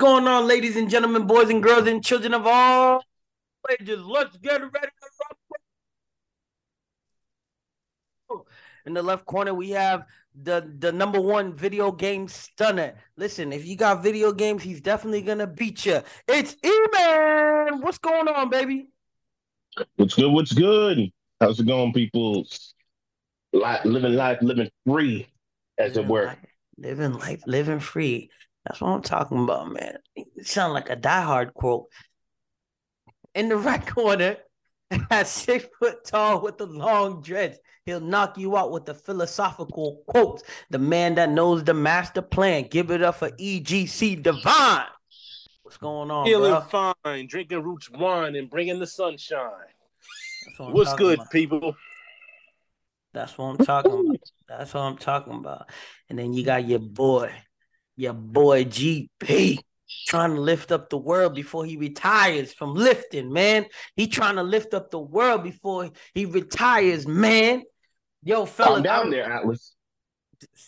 going on, ladies and gentlemen, boys and girls, and children of all ages? Let's get ready. In the left corner, we have the the number one video game stunner. Listen, if you got video games, he's definitely gonna beat you. It's E-Man. What's going on, baby? What's good? What's good? How's it going, people? Life, living life, living free, as it were. Life, living life, living free. That's what I'm talking about, man. It sounds like a diehard quote. In the right corner, at six foot tall with the long dreads, he'll knock you out with the philosophical quotes. The man that knows the master plan. Give it up for EGC Divine. What's going on, Feeling bro? fine, drinking roots wine and bringing the sunshine. What What's good, about. people? That's what I'm talking about. That's what I'm talking about. And then you got your boy, your boy GP, trying to lift up the world before he retires from lifting, man. He trying to lift up the world before he retires, man. Yo, fellas, Calm down I'm- there, Atlas.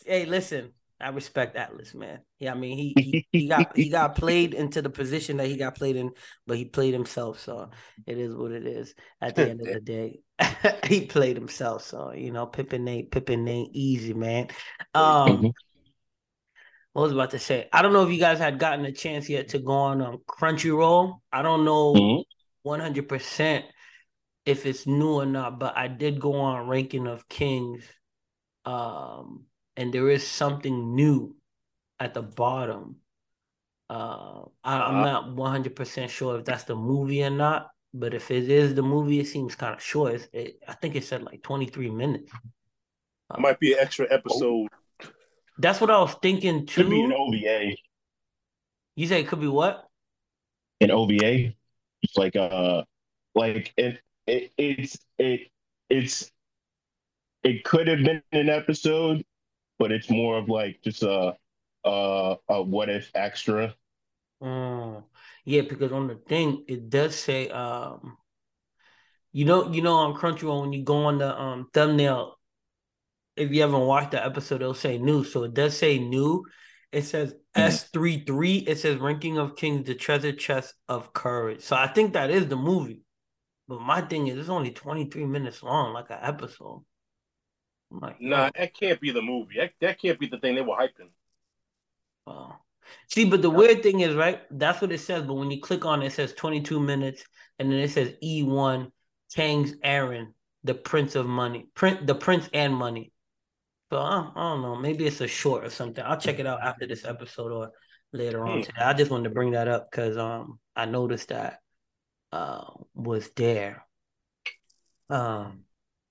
hey, listen, I respect Atlas, man. Yeah, I mean he, he he got he got played into the position that he got played in, but he played himself, so it is what it is. At the end of the day, he played himself, so you know, Pippin ain't Pippin ain't easy, man. Um, Mhm. What was I about to say? I don't know if you guys had gotten a chance yet to go on um, Crunchyroll. I don't know Mhm. one hundred percent if it's new or not, but I did go on Ranking of Kings, um, and there is something new at the bottom. Uh, I, I'm Uh-huh. not one hundred percent sure if that's the movie or not, but if it is the movie, it seems kind of short. It, I think it said like twenty three minutes. Uh, Might be an extra episode. That's what I was thinking too. Could be an. OVA. You say it could be what? An OVA. It's like uh, like it, it it's it it's it could have been an episode, but it's more of like just a a, a what if extra. Mm, yeah, because on the thing it does say um you know you know on Crunchyroll when you go on the um thumbnail if you haven't watched the episode it'll say new so it does say new it says mm-hmm. S33 it says Ranking of Kings the treasure chest of courage so I think that is the movie but my thing is it's only 23 minutes long like an episode I'm like Nah, that can't be the movie. That, that can't be the thing they were hyping. wow. See, but the weird thing is, right? That's what it says. But when you click on it, it says 22 minutes, and then it says E1 Kang's Aaron, the Prince of Money, Prince, the Prince and Money. So I, I don't know. Maybe it's a short or something. I'll check it out after this episode or later on Hmm. today. I just wanted to bring that up because um I noticed that uh was there. Um,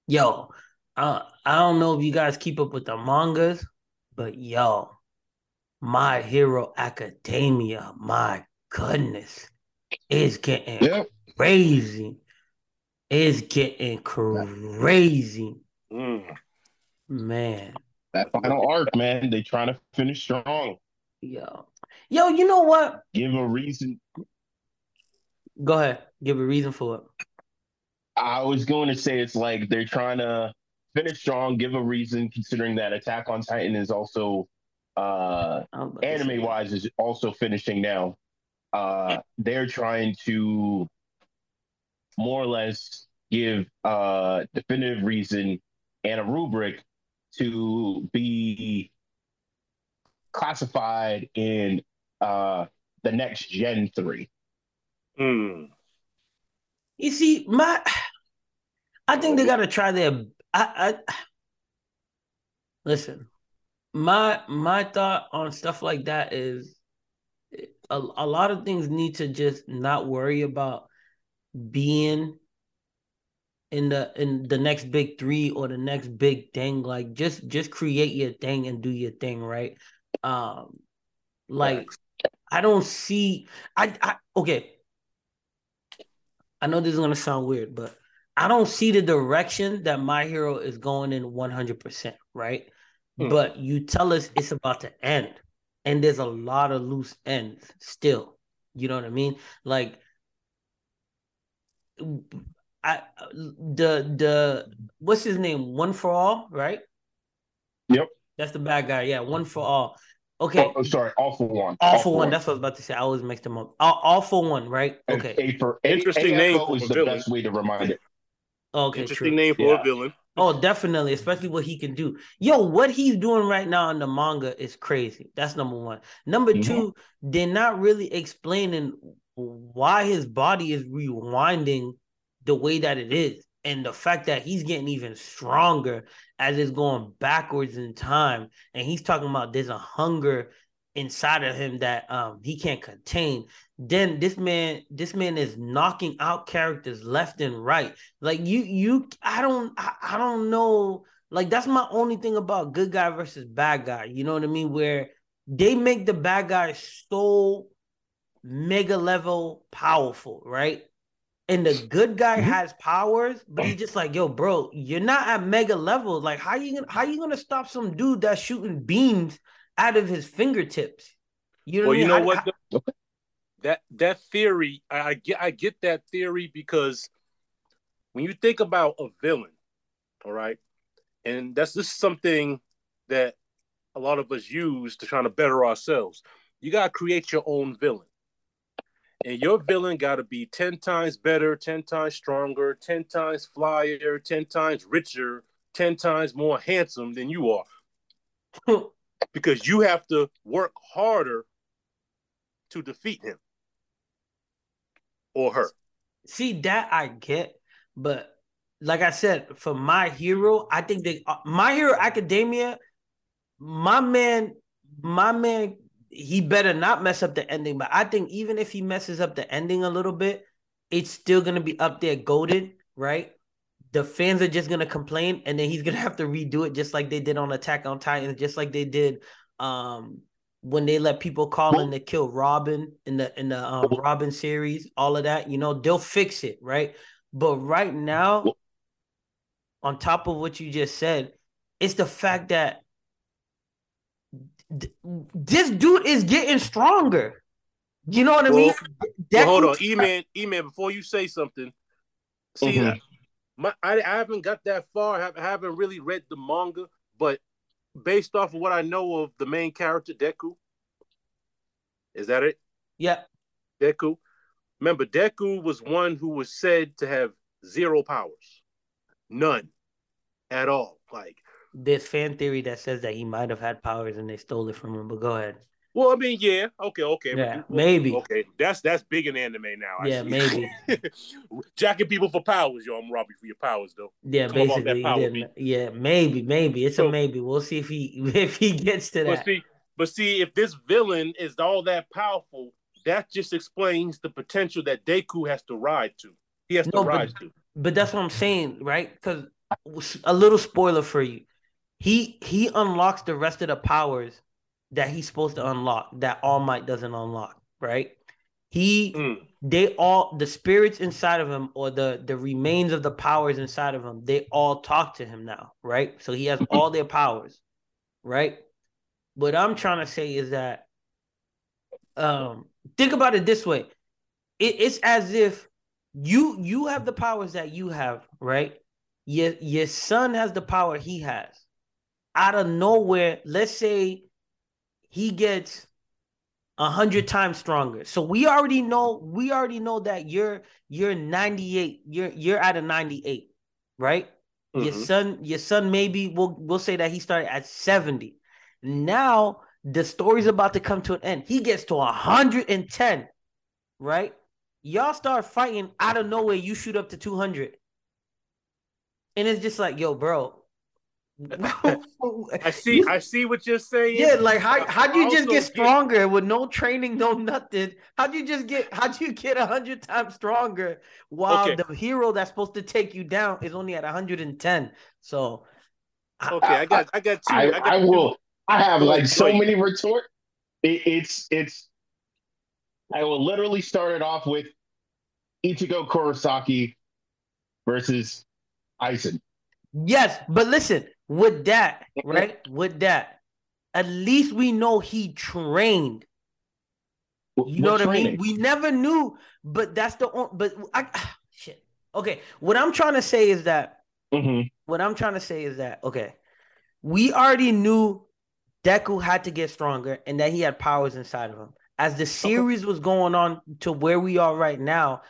yo, uh, I don't know if you guys keep up with the mangas, but yo. My Hero Academia, my goodness, is getting Yep. crazy. It's getting crazy, Mm. Man. That final arc, man. They trying to finish strong. Yo, yo, you know what? Give a reason. Go ahead, give a reason for it. I was going to say it's like they're trying to finish strong, give a reason, considering that Attack on Titan is also uh I was about to say- anime wise is also finishing now. Uh they're trying to more or less give uh definitive reason and a rubric to be classified in uh the next gen 3. Mm. You see, my, I think they gotta try their. I, I listen. My my thought on stuff like that is, a, a lot of things need to just not worry about being in the in the next big three or the next big thing. Like just just create your thing and do your thing, right? Um, like I don't see. I I okay. I know this is gonna sound weird, but I don't see the direction that my hero is going in 100%, right? Hmm. But you tell us it's about to end, and there's a lot of loose ends still. You know what I mean? Like, I the the what's his name? One for all, right? Yep. That's the bad guy. Yeah, one for all. Okay, Oh, oh, sorry, all for one. all for one. That's what I was about to say. I always mix them up. All, all for one, right? Okay, A for A, Interesting AFO name for is a the villain. best way to remind it. okay, Interesting true. name for Yeah. a villain. Oh, definitely, especially what he can do. Yo, what he's doing right now in the manga is crazy. That's number one. Number Mhm. two, they're not really explaining why his body is rewinding the way that it is. And the fact that he's getting even stronger as it's going backwards in time. And he's talking about there's a hunger inside of him that um he can't contain. Then this man, this man is knocking out characters left and right. Like you, you, I don't, I, I don't know. Like that's my only thing about good guy versus bad guy. You know what I mean? Where they make the bad guy so mega level powerful, right? And the good guy Mhm. has powers, but he's just like, yo, bro, you're not at mega level. Like, how you gonna how you gonna stop some dude that's shooting beams out of his fingertips? You know Well, what you mean? know How- what? how- though? that that theory, I, I get, I get that theory because when you think about a villain, all right, and that's just something that a lot of us use to try to better ourselves. You gotta create your own villain, and your villain got to be ten times better, ten times stronger, ten times flyer, ten times richer, ten times more handsome than you are, because you have to work harder to defeat him or her. See that I get, but like I said, for my hero, I think they uh, my hero academia, my man, my man, he better not mess up the ending. But I think even if he messes up the ending a little bit, it's still gonna be up there goaded, right? The fans are just gonna complain, and then he's gonna have to redo it just like they did on Attack on Titan, just like they did um when they let people call in to kill Robin in the in the um, Robin series, all of that, you know, they'll fix it, right? But right now, on top of what you just said, it's the fact that th- this dude is getting stronger. You know what I mean? Well, hold on, E-Man, E-Man, before you say something, see, Mhm. my, I, I haven't got that far. Haven't, I haven't really read the manga, but based off of what I know of the main character, Deku, is that it? Yeah, Deku. Remember, Deku was one who was said to have zero powers, none at all. Like, there's fan theory that says that he might have had powers and they stole it from him. But go ahead. well, I mean, yeah, okay, okay, Yeah, maybe. okay. That's that's big in anime now. I Yeah, maybe. Jacking people for powers, yo. I'm gonna rob you for your powers, though. Yeah, Come basically, power Yeah, maybe, maybe it's So- a maybe. We'll see if he if he gets to But that. see, but see, if this villain is all that powerful, that just explains the potential that Deku has to ride to. He has No, to but- to. But that's what I'm saying, right? Because a little spoiler for you, he he unlocks the rest of the powers that he's supposed to unlock that All Might doesn't unlock, right? He Mm. they all the spirits inside of him or the the remains of the powers inside of him, they all talk to him now, right? So he has all their powers, right? What I'm trying to say is that um think about it this way. It, it's as if you you have the powers that you have, right? Your your son has the power he has. Out of nowhere, let's say he gets a hundred times stronger. So we already know we already know that you're you're 98, you're you're at a 98, right? Your Mhm. son, your son maybe we'll we'll say that he started at 70. Now the story's about to come to an end. He gets to 110, right? Y'all start fighting out of nowhere, you shoot up to 200. And it's just like, yo, bro. I see. I see what you're saying. yeah, like how uh, how'd you just get stronger with no training, no nothing? How'd you just get how'd you get a hundred times stronger while Okay. the hero that's supposed to take you down is only at 110? So Okay, I got. I got two. I, got I two. will. I have like so go many retort. It, it's it's. I will literally start it off with Ichigo Kurosaki versus Aizen. Yes, but listen, with that, right? With that, at least we know he trained. You know what I mean? We never knew, but that's the only. But I ah, shit. Okay, what I'm trying to say is that mean? what I'm trying to say is that okay, we already knew Deku had to get stronger and that he had powers inside of him. As the series was going on to where we are right now,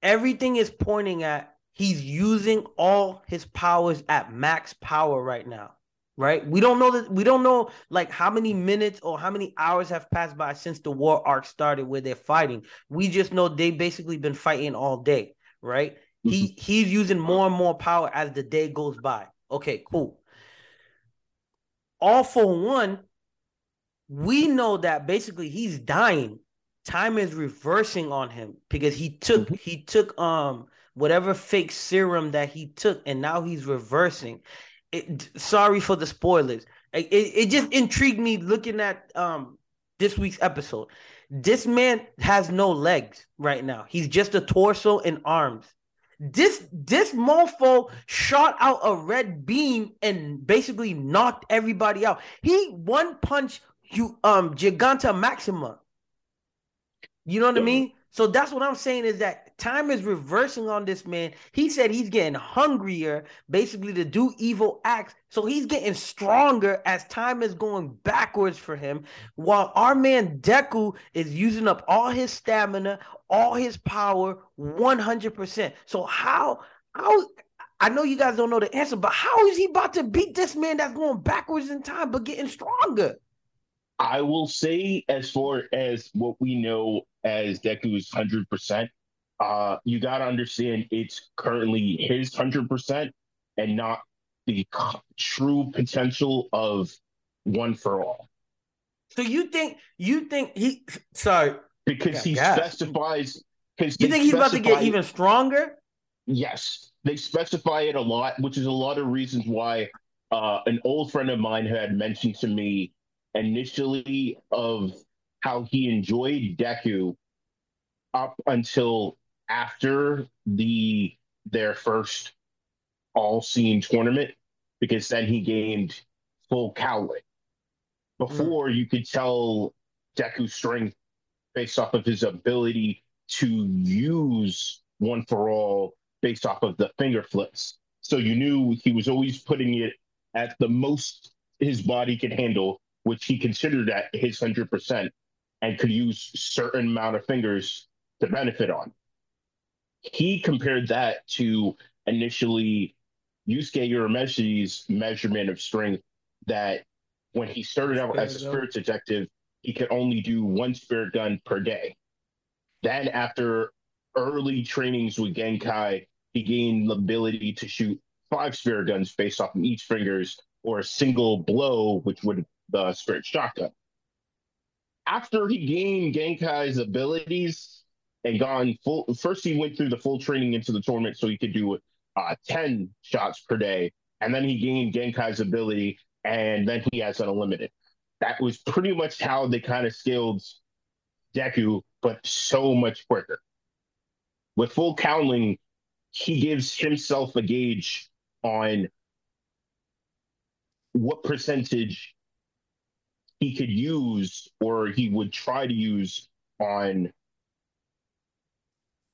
everything is pointing at he's using all his powers at max power right now right? We don't know that we don't know like how many minutes or how many hours have passed by since the war arc started where they're fighting. We just know they've basically been fighting all day right? Mm-hmm. he he's using more and more power as the day goes by. Okay cool. All for one we know that basically he's dying. Time is reversing on him because he took mm-hmm. he took um whatever fake serum that he took and now he's reversing. It, sorry for the spoilers. It, it just intrigued me looking at um this week's episode. This man has no legs right now. He's just a torso and arms. This this mofo shot out a red beam and basically knocked everybody out. He one punch you um Gigantomachia. You know what I mean? So that's what I'm saying is that time is reversing on this man. He said he's getting hungrier, basically to do evil acts. So he's getting stronger as time is going backwards for him, while our man Deku is using up all his stamina, all his power, 100%. So how how I know you guys don't know the answer, but how is he about to beat this man that's going backwards in time but getting stronger? I will say, as far as what we know as Deku's hundred percent, uh, you got to understand it's currently his hundred percent and not the true potential of one for all. So you think you think he? Sorry, because he specifies. Because you think he's about to get even stronger? Yes, they specify it a lot, which is a lot of reasons why uh, an old friend of mine had mentioned to me initially of how he enjoyed Deku up until after the their first all scene tournament because then he gained full cowling. Before mm. you could tell Deku's strength based off of his ability to use one for all based off of the finger flips. So you knew he was always putting it at the most his body could handle which he considered at his 100% and could use certain amount of fingers to benefit on. He compared that to initially Yusuke Urameshi's measurement of strength that when he started out as a spirit detective, he could only do one spirit gun per day. Then after early trainings with Genkai, he gained the ability to shoot five spirit guns based off of each fingers or a single blow, which would the Spirit Shotgun. After he gained Genkai's abilities and gone full, first he went through the full training into the tournament so he could do uh, 10 shots per day. And then he gained Genkai's ability and then he has unlimited. That was pretty much how they kind of scaled Deku, but so much quicker. With full cowling, he gives himself a gauge on what percentage he could use or he would try to use on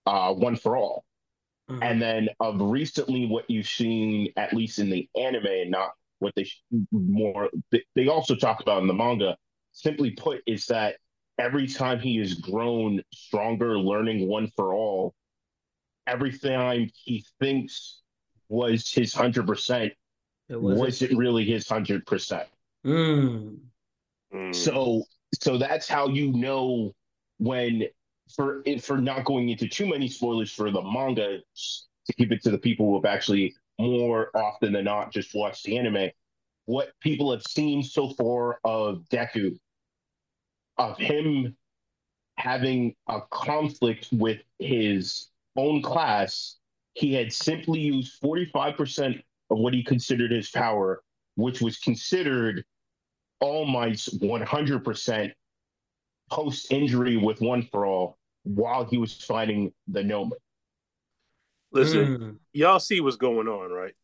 uh, One for All. Mm-hmm. And then of recently, what you've seen, at least in the anime, and not what they more, they also talk about in the manga, simply put, is that every time he has grown stronger, learning One for All, every time he thinks was his 100%, wasn't really his 100%. Mm. Mm. So so that's how you know when for for not going into too many spoilers for the manga to keep it to the people who have actually more often than not just watched the anime. What people have seen so far of Deku, of him having a conflict with his own class, he had simply used 45% of what he considered his power, which was considered all Might's 100% post injury with One for All while he was fighting the Nomen. Listen, mm. y'all see what's going on, right?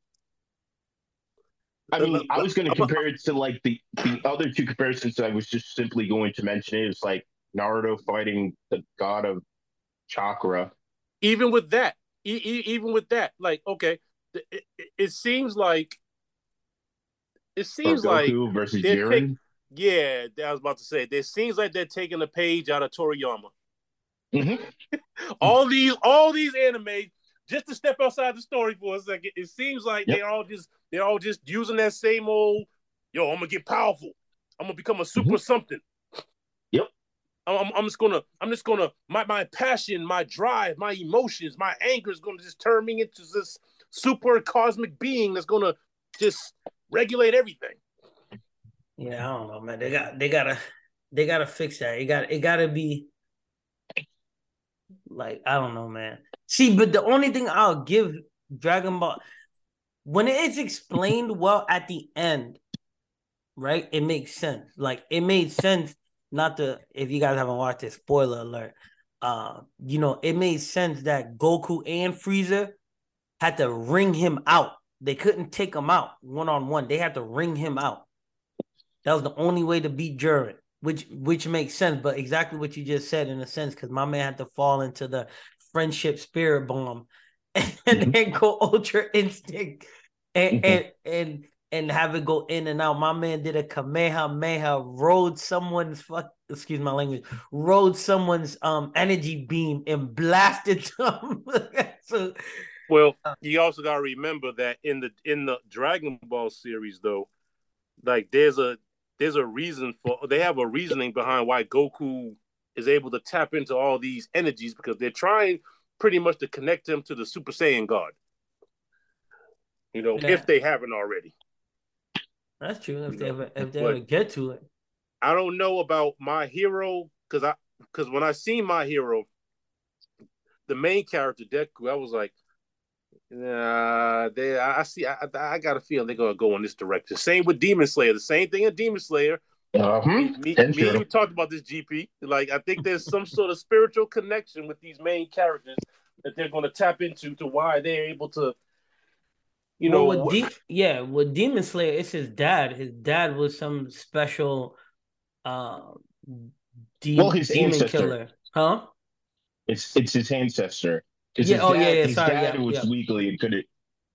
I mean, I was going to compare it to like the the other two comparisons that I was just simply going to mention. It was like Naruto fighting the god of chakra. Even with that, e- even with that, like okay, it, it, it seems like it seems like versus they're Jiren. Yeah, I was about to say. It seems like they're taking a page out of Toriyama. Mhm. all these all these anime just to step outside the story for a second it seems like Yep. they're all just they're all just using that same old yo i'm gonna get powerful i'm gonna become a super something Mm-hmm. Yep. I'm, I'm, I'm just gonna i'm just gonna my, my passion my drive my emotions my anger is gonna just turn me into this super cosmic being that's gonna just regulate everything Yeah, I don't know, man. They got they gotta they gotta fix that. It got it gotta be like I don't know, man. See, but the only thing I'll give Dragon Ball when it is explained well at the end, right? It makes sense. Like it made sense. Not to if you guys haven't watched it, spoiler alert. Uh, you know, it made sense that Goku and Frieza had to ring him out. They couldn't take him out one on one. They had to ring him out. That was the only way to beat Jiren, which which makes sense. But exactly what you just said in a sense, because my man had to fall into the friendship spirit bomb and Mhm. then go ultra instinct and Mhm. and and and have it go in and out. My man did a kamehameha, rode someone's fuck excuse my language, rode someone's um energy beam and blasted them. so Well, Uh. you also gotta remember that in the in the Dragon Ball series, though, like there's a there's a reason for they have a reasoning behind why Goku is able to tap into all these energies because they're trying pretty much to connect him to the Super Saiyan God. You know, Yeah. if they haven't already. that's true. If You they know, ever if they but- ever get to it. I don't know about my hero because I because when I seen my hero, the main character Deku, I was like, nah, they I, I see I, I I got a feeling they're gonna go in this direction. Same with Demon Slayer, the same thing in Demon Slayer. Uh-huh. Me, me, And me and you talked about this GP. Like I think there's some sort of spiritual connection with these main characters that they're gonna tap into to why they're able to, you know, well, with De- yeah, with Demon Slayer, it's his dad. His dad was some special um de- Well, his demon ancestor. killer. Huh? It's it's his ancestor. 'Cause Yeah, his oh, yeah, dad, yeah, his sorry, dad yeah, was yeah. weakly and couldn't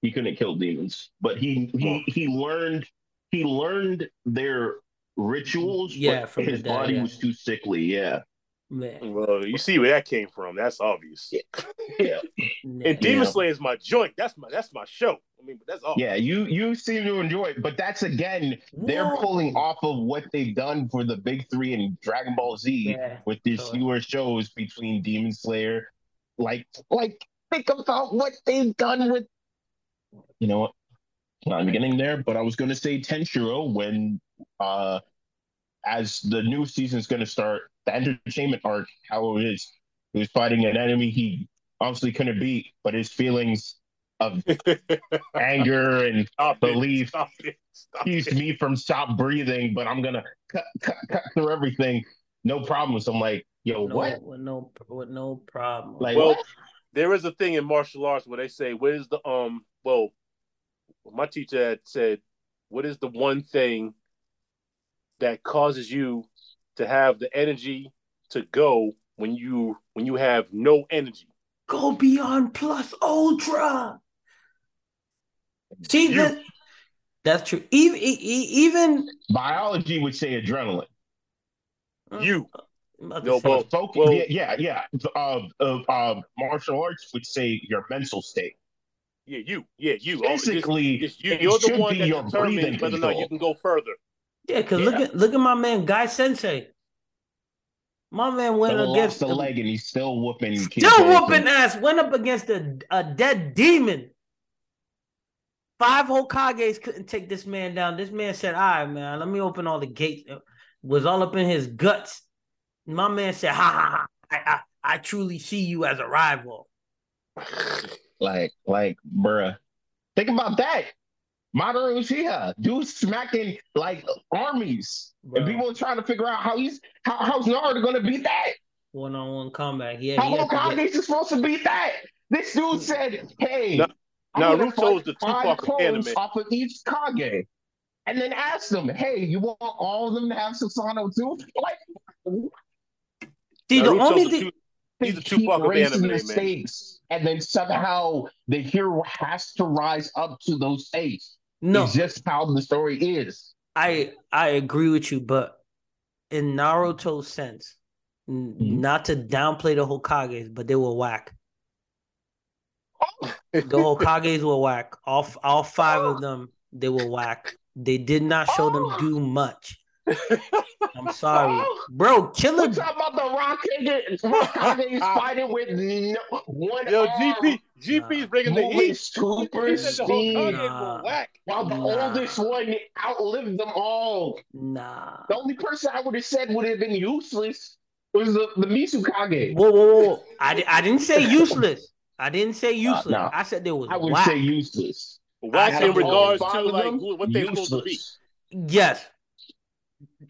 he couldn't kill demons. But he he he learned he learned their rituals, Yeah, but from his dad, body yeah. was too sickly. Yeah. Man. well, you see where that came from. That's obvious. Yeah. Yeah. And Demon Yeah. Slayer is my joint. That's my that's my show. I mean, but that's all. Yeah, you you seem to enjoy it, but that's again they're Whoa. pulling off of what they've done for the big three and Dragon Ball Z Yeah. with these totally. newer shows between Demon Slayer. Like like think about what they've done with you know what? Not getting there, but I was gonna say Tanjiro when uh as the new season is gonna start, the entertainment arc, how it is. He was fighting an enemy he obviously couldn't beat, but his feelings of anger and Stop it. Belief Stop it. Stop keeps it. me from stop breathing, but I'm gonna cut, cut, cut through everything. No problems. I'm like, yo, No, what? With no with no problem. Like Well, what? there is a thing in martial arts where they say, "What is the um?" Well, my teacher had said, "What is the one thing that causes you to have the energy to go when you when you have no energy?" Go beyond plus ultra. See You. that that's true. Even even Biology would say adrenaline. You. I'm about to No, well, Focus, well- yeah, yeah, yeah. Uh, uh, martial arts would say your mental state. Yeah, you. Yeah, you. Oh, just- Basically, just you, you're the one that your determines breathing whether or not you can go further. yeah, because look at look at my man Guy Sensei. My man went Someone against lost a leg and he's still whooping. Still whooping ass. Went up against a, a dead demon. Five Hokages couldn't take this man down. This man said, "All right, man, let me open all the gates." It was all up in his guts. My man said, "Ha ha ha! I, I, I truly see you as a rival." Like, like, bruh. Think about that. Madara Uchiha, dude smacking like armies. And people are trying to figure out how he's how, how's Naruto gonna beat that? One-on-one combat. Yeah, How he had Hokage get- is supposed to beat that? This dude mm. said, "Hey, Na- I'm gonna Naruto's the five Tupac of clones anime. off of each Kage." And then asked them, "Hey, you want all of them to have Susanoo too?" Like, See, the Naruto's only thing. two- they He's a keep Tupac of raising the stakes, and then somehow the hero has to rise up to those stakes. No, It's just how the story is. I I agree with you, but in Naruto's sense, n- Mhm. not to downplay the Hokages, but they were whack. The Hokages were whack. All all five of them, they were whack. They did not show them do much. I'm sorry, bro. Killer, We're talking about the Raikage, Raikage fighting with no, one Yo, arm, GP, GP's bringing the moving heat. super He said the whole speed, Nah. whack. while the Nah. oldest one outlived them all. nah. The only person I would have said would have been useless was the, the Mizukage. Whoa, whoa, whoa! I, di- I didn't say useless. I didn't say useless. no. I said there was I would whack. say useless. Whack in regards to like them, who- what they supposed to be. Yes.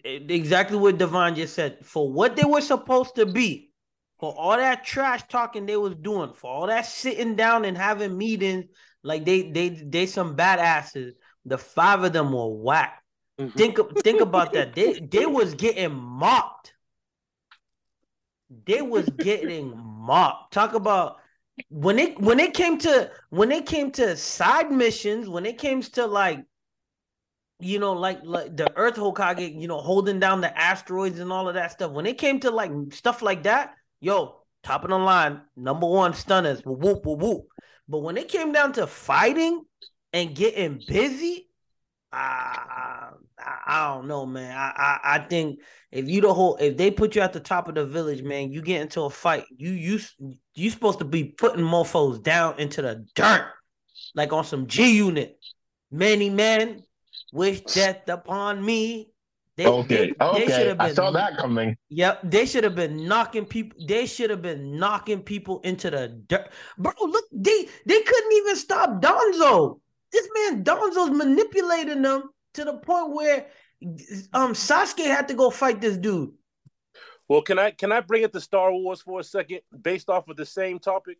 Exactly what Devon just said. For what they were supposed to be, for all that trash talking they was doing, for all that sitting down and having meetings, like they they they some badasses. The five of them were whack. Mhm. Think think about that. They they was getting mopped. They was getting mopped. Talk about when it when it came to when it came to side missions, when it came to like you know, like like the Earth Hokage, you know, holding down the asteroids and all of that stuff. When it came to like stuff like that, yo, top of the line, number one stunners, whoop whoop whoop. But when it came down to fighting and getting busy, I, I, I don't know, man. I, I I think if you the whole if they put you at the top of the village, man, you get into a fight. You you you supposed to be putting mofos down into the dirt, like on some G unit. Many men wish death upon me. They, Okay, they, they should okay. have I been saw that coming. Yep, they should have been knocking people. They should have been knocking people into the dirt, bro. Look, they they couldn't even stop Danzo. This man Danzo's manipulating them to the point where um Sasuke had to go fight this dude. Well, can I can I bring it to Star Wars for a second, based off of the same topic?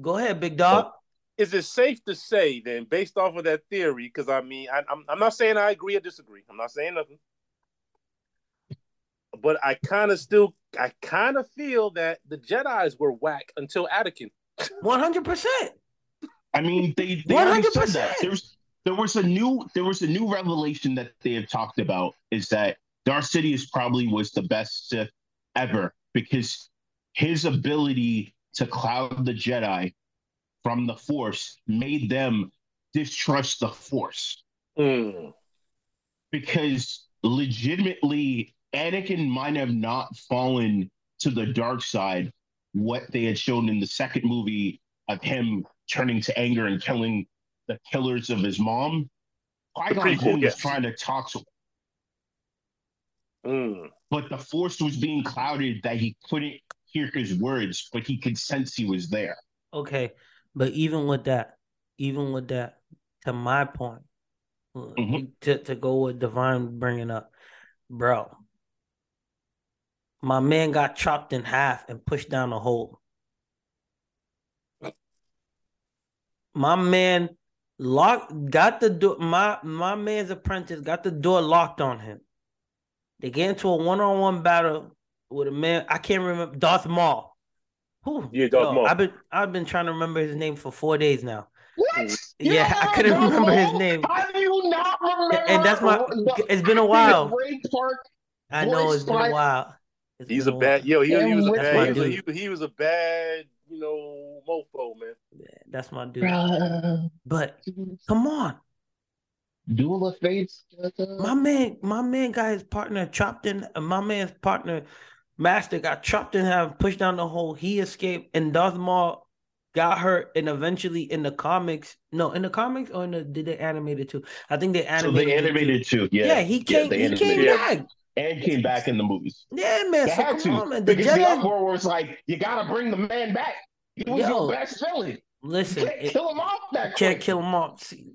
Go ahead, big dog. Is it safe to say then, based off of that theory? Because I mean, I, I'm I'm not saying I agree or disagree. I'm not saying nothing, but I kind of still I kind of feel that the Jedi's were whack until Anakin. One hundred percent. I mean, they, they already said 100%. that. There's there was a new there was a new revelation that they have talked about is that Darth Sidious probably was the best Sith ever because his ability to cloud the Jedi from the Force made them distrust the Force Mm. because legitimately Anakin might have not fallen to the dark side what they had shown in the second movie of him turning to anger and killing the killers of his mom. Qui-Gon prequel, Jinn was trying to talk to Mm. but the force was being clouded that he couldn't hear his words, but he could sense he was there. Okay, but even with that, even with that, to my point, Mhm. to to go with Divine bringing up, bro. My man got chopped in half and pushed down a hole. My man locked got the door. My my man's apprentice got the door locked on him. They get into a one on one battle with a man. I can't remember Darth Maul. Whew, Yeah, Darth yo, Maul. I've been I've been trying to remember his name for four days now. What? Yeah, I couldn't remember his name. How do you not remember? And that's my. the It's been a while. of Ray Park? I know it's been a while. It's He's a while. bad yo. He, he was a bad. He was a, dude. he, he was a bad, you know, mofo man. Yeah, That's my dude. Bruh. But come on, Duel of Fates. my man, my man got his partner chopped in. uh, My man's partner, Master, got chopped in half, pushed down the hole. He escaped, and Darth Maul got hurt. And eventually, in the comics, no, in the comics, or in the did they animate it too? I think they animated. So animated. they it too. animated too. Yeah, Yeah, he came. they he came animated it. back. and came back in the movies. Yeah, man. They So had to on, man. The because the Jedi. uproar was like, you gotta bring the man back. He was Yo, your best villain. You Listen, can't it- kill him off that can't quick. kill them off. See,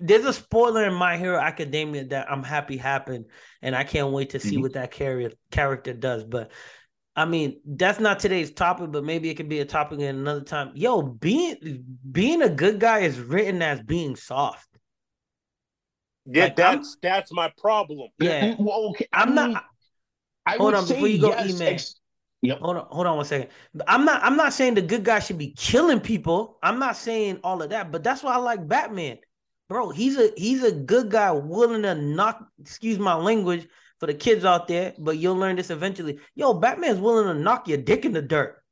there's a spoiler in My Hero Academia that I'm happy happened, and I can't wait to see Mhm. what that character character does. But I mean, that's not today's topic, but maybe it could be a topic in another time. Yo, being being a good guy is written as being soft. Yeah, Like, I'm- that's that's my problem. Yeah, Well, okay. I I'm mean, not. I Hold would on, say before you go, yes, E-Man. ex- Yep. Hold on, hold on one second. I'm not. I'm not saying the good guy should be killing people. I'm not saying all of that, but that's why I like Batman. bro, he's a he's a good guy, willing to knock. Excuse my language for the kids out there, but you'll learn this eventually. Yo, Batman's willing to knock your dick in the dirt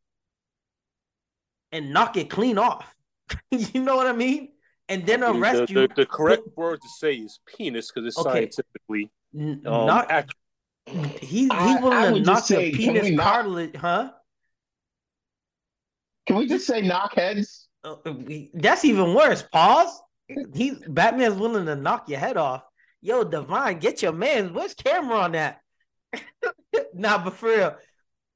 and knock it clean off. you know what I mean? And then arrest the, you. The, the correct word to say is penis because it's Okay. scientifically um, knock, accurate. He's I- he's willing I to would knock just your say, penis we not- cartilage, huh? Can we just say knockheads? Uh, that's even worse. Pause. He's Batman's willing to knock your head off. Yo, Divine, get your man. Where's camera on that? nah, but for real.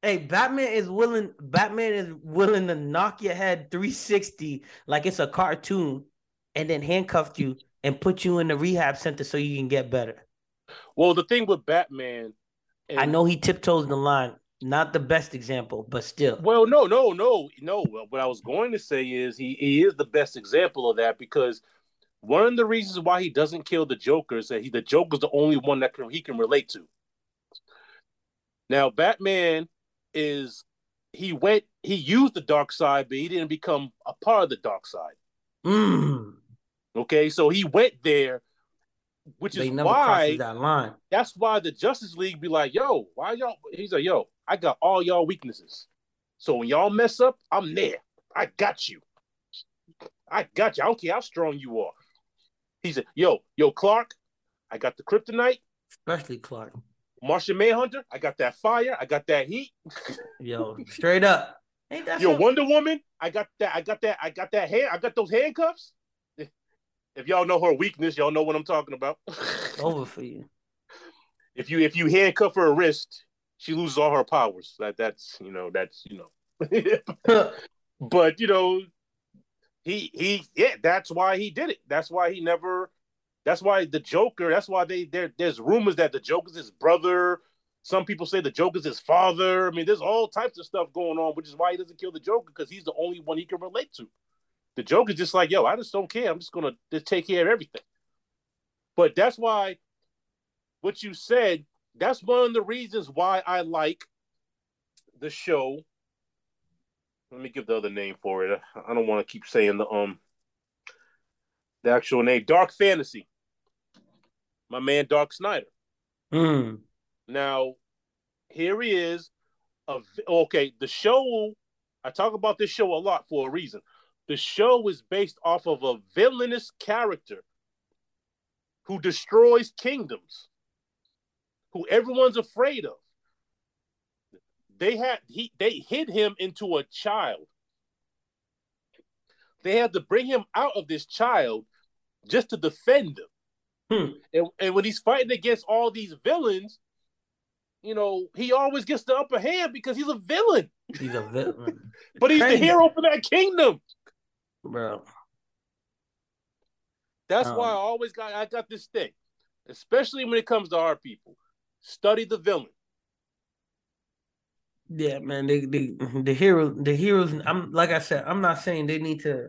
Hey, Batman is willing. Batman is willing to knock your head 360 like it's a cartoon, and then handcuff you and put you in the rehab center so you can get better. Well, the thing with Batman, I know he tiptoes the line. Not the best example, but still. Well, no, no, no, no. What I was going to say is he, he is the best example of that because one of the reasons why he doesn't kill the Joker is that he the Joker's the only one that can, he can relate to. Now, Batman is he went he used the dark side, but he didn't become a part of the dark side. Mm, Okay, so he went there, which but is never why that line. that's why the Justice League be like, yo, why y'all? He's like, yo, I got all y'all weaknesses. So when y'all mess up, I'm there. I got you. I got you. I don't care how strong you are. He said, yo, yo, Clark, I got the kryptonite. Especially Clark. Martian Manhunter, I got that fire. I got that heat. Yo, straight up. Ain't that Yo? Wonder Woman, I got that. I got that. I got that hand. I got those handcuffs. If y'all know her weakness, y'all know what I'm talking about. over for you? if you if you handcuff her wrist, she loses all her powers. That that's you know that's you know. but you know, he he yeah, that's why he did it. That's why he never. That's why the Joker. That's why they there. There's rumors that the Joker's his brother. Some people say the Joker's his father. I mean, there's all types of stuff going on, which is why he doesn't kill the Joker because he's the only one he can relate to. The Joker's just like, yo, I just don't care. I'm just gonna just take care of everything. But that's why what you said, that's one of the reasons why I like the show. Let me give the other name for it. I don't want to keep saying the um the actual name. Dark Fantasy. My man Dark Schneider. Mm. Now, here he is. A, okay, the show, I talk about this show a lot for a reason. The show is based off of a villainous character who destroys kingdoms, who everyone's afraid of. They had he they hid him into a child. They had to bring him out of this child just to defend him. Hmm. And, and when he's fighting against all these villains, you know, he always gets the upper hand because he's a villain. He's a villain, But he's Crazy. the hero for that kingdom. Bro. That's Um, why I always got I got this thing, especially when it comes to our people. Study the villain. Yeah, man. The they, the hero, the heroes. I'm like I said. I'm not saying they need to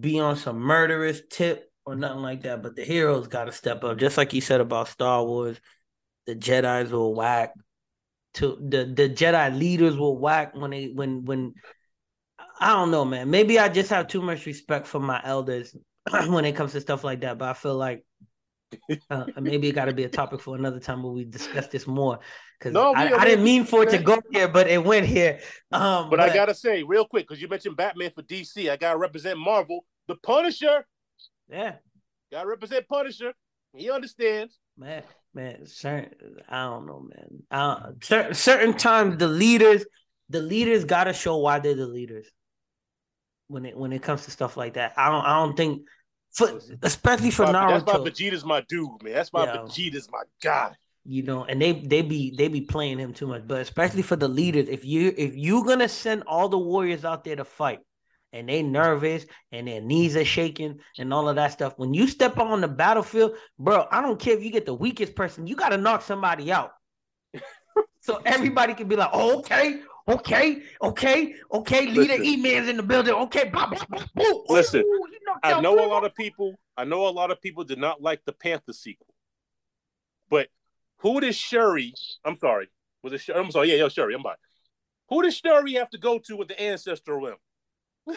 be on some murderous tip or nothing like that. But the heroes got to step up, just like you said about Star Wars. The Jedi's will whack. To the the Jedi leaders will whack when they when when. I don't know, man. Maybe I just have too much respect for my elders when it comes to stuff like that. But I feel like uh, maybe it got to be a topic for another time where we discuss this more. Because No, I, I didn't mean for it to go here, but it went here. Um, But I gotta say, real quick, because you mentioned Batman for DC, I gotta represent Marvel. The Punisher, yeah, gotta represent Punisher. He understands. man, man. Certain, I don't know, man. Uh, certain certain times the leaders, the leaders got to show why they're the leaders. When it when it comes to stuff like that, I don't I don't think, for, especially for My- Naruto. that's why Vegeta's my dude, man. That's why Yeah. Vegeta's my guy. you know and they they be they be playing him too much but especially for the leaders if you if you gonna send all the warriors out there to fight and they nervous and their knees are shaking and all of that stuff when you step on the battlefield bro i don't care if you get the weakest person you gotta knock somebody out so everybody can be like oh, okay okay okay okay leader Listen. e-man's in the building okay blah, blah, blah. Listen, Ooh, knocked I know a lot of people. I know a lot of people did not like the Panther sequel, but who does Shuri? I'm sorry. Was it? I'm sorry. Yeah, yeah, Shuri. I'm by. Who does Shuri have to go to with the ancestral limb?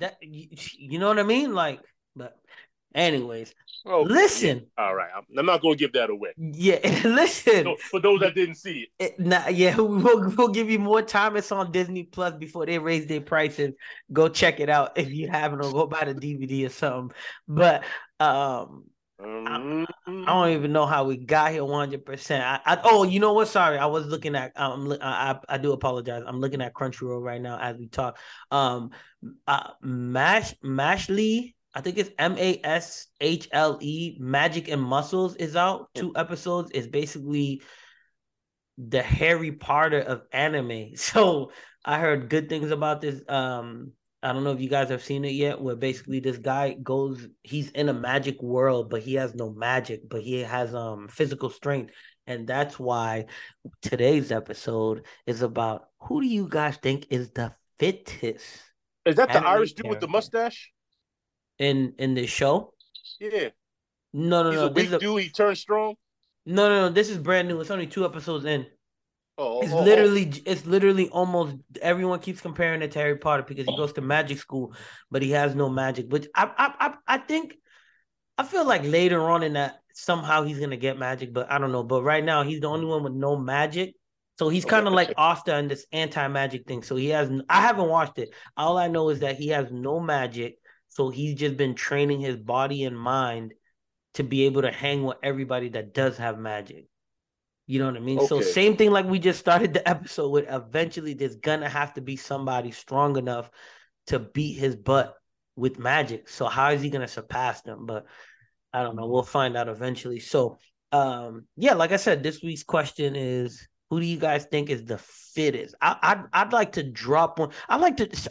that you, you know what I mean? Like, but Anyways, Oh, listen. All right, I'm, not going to give that away. Yeah, listen. So, for those that didn't see it, It, nah, yeah, we'll, we'll give you more time. It's on Disney Plus before they raise their prices. Go check it out if you haven't, or go buy the DVD or something. But um, um, I don't even know how we got here 100. percent I, I oh, you know what? Sorry, I was looking at. Um, I, I I do apologize. I'm looking at Crunchyroll right now as we talk. Um, uh, Mash Mashley. I think it's M A S H L E. Magic and Muscles is out. Two episodes. It's basically the Harry Potter of anime. So I heard good things about this. Um, I don't know if you guys have seen it yet, where basically this guy goes, he's in a magic world, but he has no magic, but he has um physical strength. And that's why today's episode is about who do you guys think is the fittest is that the Irish dude with the mustache? In in this show? Yeah, No, no, he's no. a This weak is a, dude. He turned strong. no, no, no. This is brand new. It's only two episodes in. Oh, oh, It's oh, oh, literally, it's literally almost everyone keeps comparing it to Harry Potter because he goes to magic school, but he has no magic. But I, I, I, I think, I feel like later on in that somehow he's gonna get magic, but I don't know. But right now he's the only one with no magic, so he's kind of Okay. like Asta in this anti-magic thing. So he has, I haven't watched it. All I know is that he has no magic, so he's just been training his body and mind to be able to hang with everybody that does have magic. You know what I mean? So same thing like we just started the episode with. Eventually, there's gonna have to be somebody strong enough to beat his butt with magic. So how is he gonna surpass them? But I don't know. We'll find out eventually. So um, yeah, like I said, this week's question is: Who do you guys think is the fittest? I, I'd I'd like to drop one. I like to.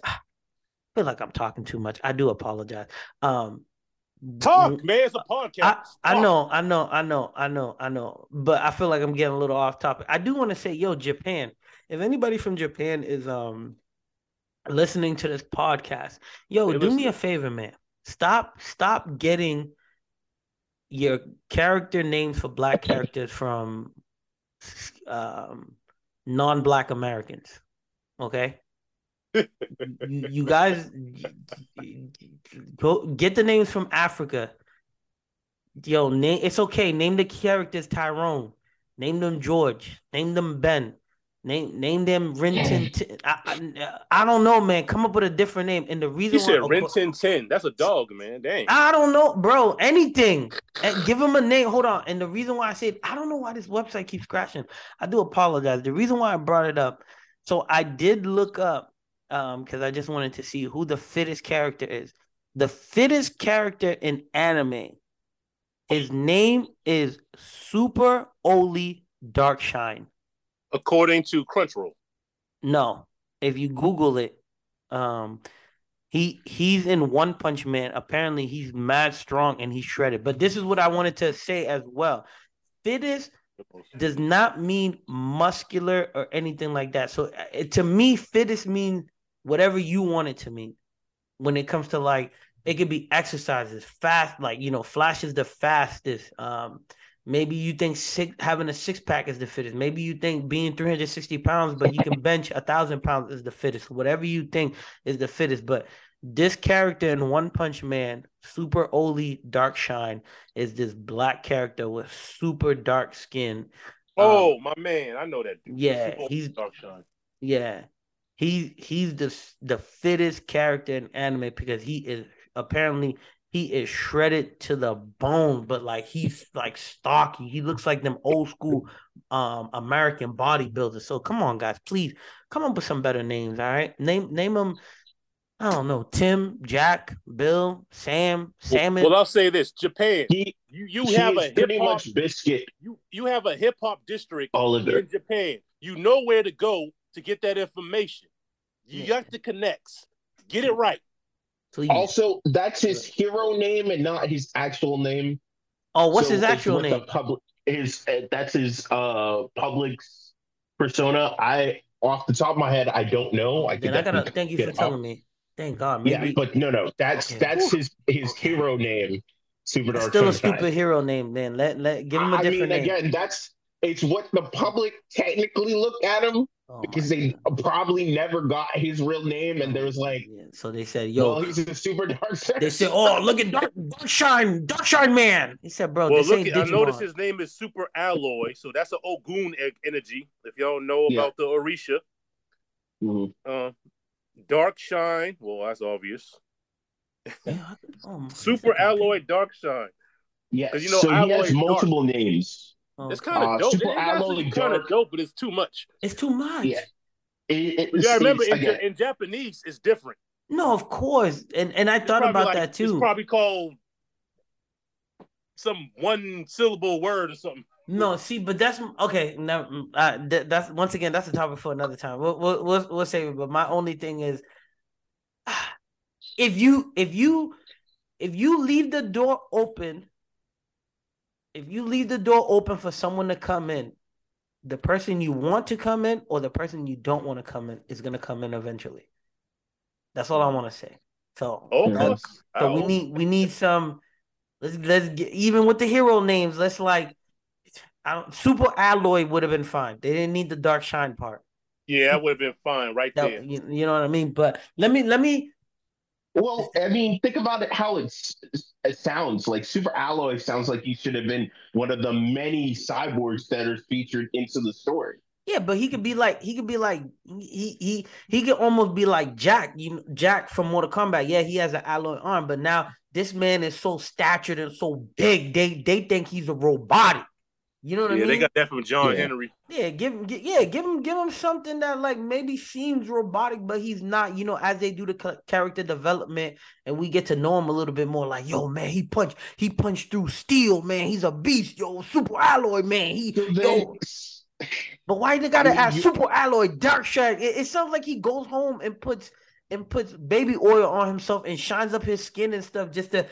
I feel like I'm talking too much. I do apologize. Um, Talk, man. It's a podcast. I, I know, I know, I know, I know, I know. But I feel like I'm getting a little off topic. I do want to say, yo, Japan. If anybody from Japan is um listening to this podcast, yo, do me a favor, man. Stop, stop getting your character names for black characters from um non-black Americans. Okay. You, you guys go get the names from Africa. Yo, name it's okay. Name the characters Tyrone. Name them George. Name them Ben. Name name them Renton. T- I, I, I don't know, man. Come up with a different name. And the reason He said why, Ren 10 10. That's a dog, man. Dang. I don't know, bro. Anything. Give him a name. Hold on. And the reason why I said I don't know why this website keeps crashing. I do apologize. The reason why I brought it up. So I did look up um because I just wanted to see who the fittest character is. The fittest character in anime. His name is Super Alloy Darkshine. According to Crunchyroll. No, if you Google it, um, he he's in One Punch Man. Apparently, he's mad strong and he's shredded. But this is what I wanted to say as well. Fittest does not mean muscular or anything like that. So uh, to me, fittest means whatever you want it to mean. When it comes to like, it could be exercises, fast, like you know, Flash is the fastest. Um, maybe you think six, having a six pack is the fittest. Maybe you think being 360 pounds, but you can bench a thousand pounds is the fittest. Whatever you think is the fittest. But this character in One Punch Man, Super Alloy Dark Shine, is this black character with super dark skin. Oh, my man. I know that dude. Yeah, Super he's Dark Shine. yeah, he he's the the fittest character in anime because he is apparently he is shredded to the bone, but like he's like stocky. He looks like them old school um American bodybuilders. So come on, guys, please come up with some better names. All right, name name them. I don't know, Tim, Jack, Bill, Sam, Salmon. Well, I'll say this Japan. He You you he have a hip hop much biscuit you, you have a hip hop district Oliver. in Japan. You know where to go to get that information. You Yeah. got the connects. Get it right. please. Also, that's his hero name and not his actual name. oh, what's So his actual what the name? public his uh, that's his uh public persona. I off the top of my head, I don't know. I Then I gotta thank you for it telling up. me. Thank God. Yeah, but no, no, that's Okay. that's his his Okay. hero name. Super Dark still a Sunshine. stupid hero name. Then let let give him a I different mean, name. again, that's it's what the public technically look at him, Oh because they God. probably never got his real name, and there was like, Yeah, So they said, "Yo." well, he's a super dark side. they said, "Oh, look at Dark Darkshine, Darkshine Man." He said, "Bro, well, this look, ain't at, I noticed his name is Super Alloy, so that's an Ogun energy. If y'all know Yeah. about the Orisha, Mhm. uh, Dark Shine. Well, that's obvious. Yeah, oh Super Alloy Dark Shine. Yeah, 'Cause you know so he has is dark. multiple names. Oh, It's kind of Uh, dope. Super It's Alloy kind of dope, but it's too much. it's too much. Yeah. It, it, You gotta remember, in, in Japanese, it's different. No, of course, and and I It's thought about like- that too. It's probably called some one syllable word or something. No, see, but that's okay. Now, uh, th- that's once again that's a topic for another time. We'll we'll we'll, we'll save it. But my only thing is, if you if you if you leave the door open, if you leave the door open for someone to come in, the person you want to come in or the person you don't want to come in is gonna come in eventually. That's all I want to say. So, Oh, of course. so we need we need some. Let's let's get even with the hero names. Let's like, I don't. Super Alloy would have been fine. They didn't need the Dark Shine part. Yeah, that would have been fine right That, there. you, you know what I mean? But let me let me. Well, I mean, think about it. How it's it sounds like Super Alloy sounds like he should have been one of the many cyborgs that are featured into the story. Yeah, but he could be like he could be like he he he could almost be like Jack. You Jack from Mortal Kombat. Yeah, he has an alloy arm, but now this man is so statured and so big. They they think he's a robotic. You know what yeah, I mean? Yeah, they got that from John Yeah. Henry. Yeah, give him, gi- yeah, give him, give him something that like maybe seems robotic, but he's not. You know, as they do the character development and we get to know him a little bit more, like, yo, man, he punched, he punched through steel, man. He's a beast, yo, super alloy, man. He, So yo. But why they gotta mean, add you- super alloy, dark shine? It, it sounds like he goes home and puts and puts baby oil on himself and shines up his skin and stuff just to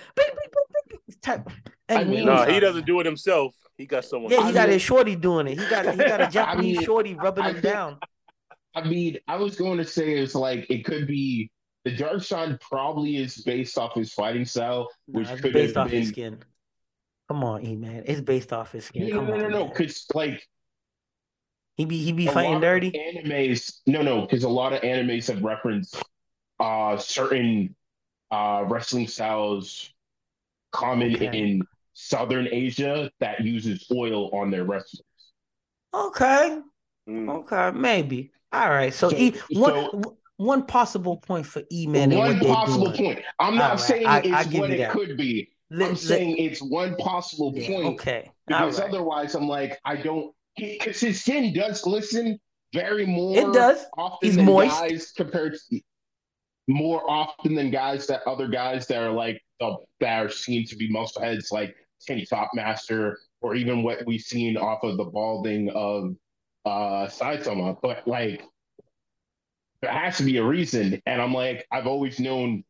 type. I Anyway, mean, No, he doesn't do it himself. He got someone. Yeah, he I got mean- his shorty doing it. He got he got a Japanese mean, shorty rubbing I him think- down. I mean, I was going to say it's like it could be the Dark side probably is based off his fighting style, which Nah, could based have off been his skin. Come on, E man. It's based off his skin. no, Come no, no, on, no, because like He be he be fighting dirty. animes. No, no, because a lot of animes have referenced uh certain uh wrestling styles common Okay. in Southern Asia that uses oil on their wrestlers. Okay, Mm. okay, maybe. All right. So, So- E one so- w- one possible point for E man. one what possible point. I'm not Alright, saying I- it's I what it that. could be. Let- I'm let- saying it's one possible yeah, point okay. Because right. otherwise I'm like I don't because his skin does glisten very more It does. often He's than moist. guys compared to more often than guys that other guys that are like the, that are seen to be muscle heads like Tank Top Master or even what we've seen off of the balding of uh Saitama. But like there has to be a reason. And I'm like, I've always known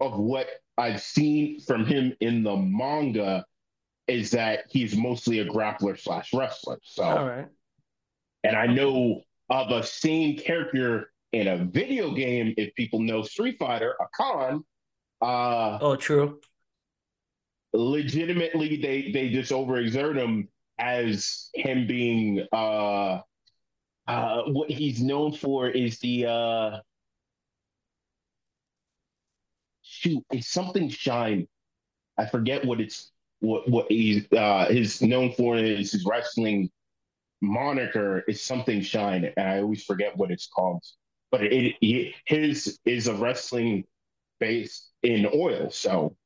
of what I've seen from him in the manga is that he's mostly a grappler slash wrestler. So All right. and I know of a same character in a video game, if people know Street Fighter, Hakan, uh, Oh, true. Legitimately they they just overexert him as him being uh uh what he's known for is the uh shoot, it's something shine. I forget what it's what what he's uh his known for is his wrestling moniker is something shine and I always forget what it's called. But it, it his is a wrestling based in oil, so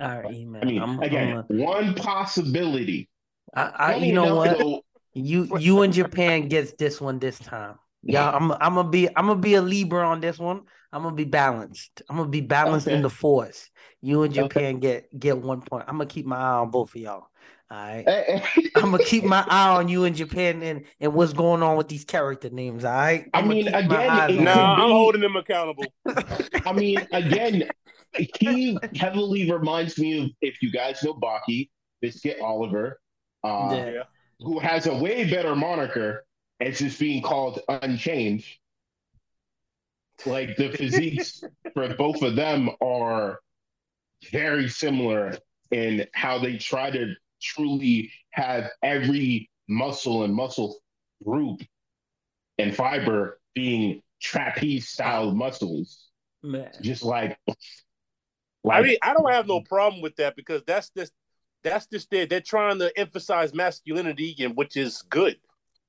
All right, man. I mean, I'm, again, I'm one possibility. I, Funny you know what? though, You you and Japan gets this one this time. Yeah, I'm I'm gonna be I'm gonna be a Libra on this one. I'm gonna be balanced. I'm gonna be balanced in the force. You and Okay. Japan get get one point. I'm gonna keep my eye on both of y'all. All right. I'm gonna keep my eye on you and Japan and and what's going on with these character names. All right. I I'ma mean, again, eyes it on Nah, could. I'm holding them accountable. I mean, again, he heavily reminds me of if you guys know Baki, Biscuit Oliver, uh, Yeah. Yeah. who has a way better moniker. It's just being called Unchained. Like the physiques for both of them are very similar in how they try to truly have every muscle and muscle group and fiber being trapeze style muscles. Man. Just like, I mean, I don't have no problem with that because that's just that's just their they're trying to emphasize masculinity and which is good.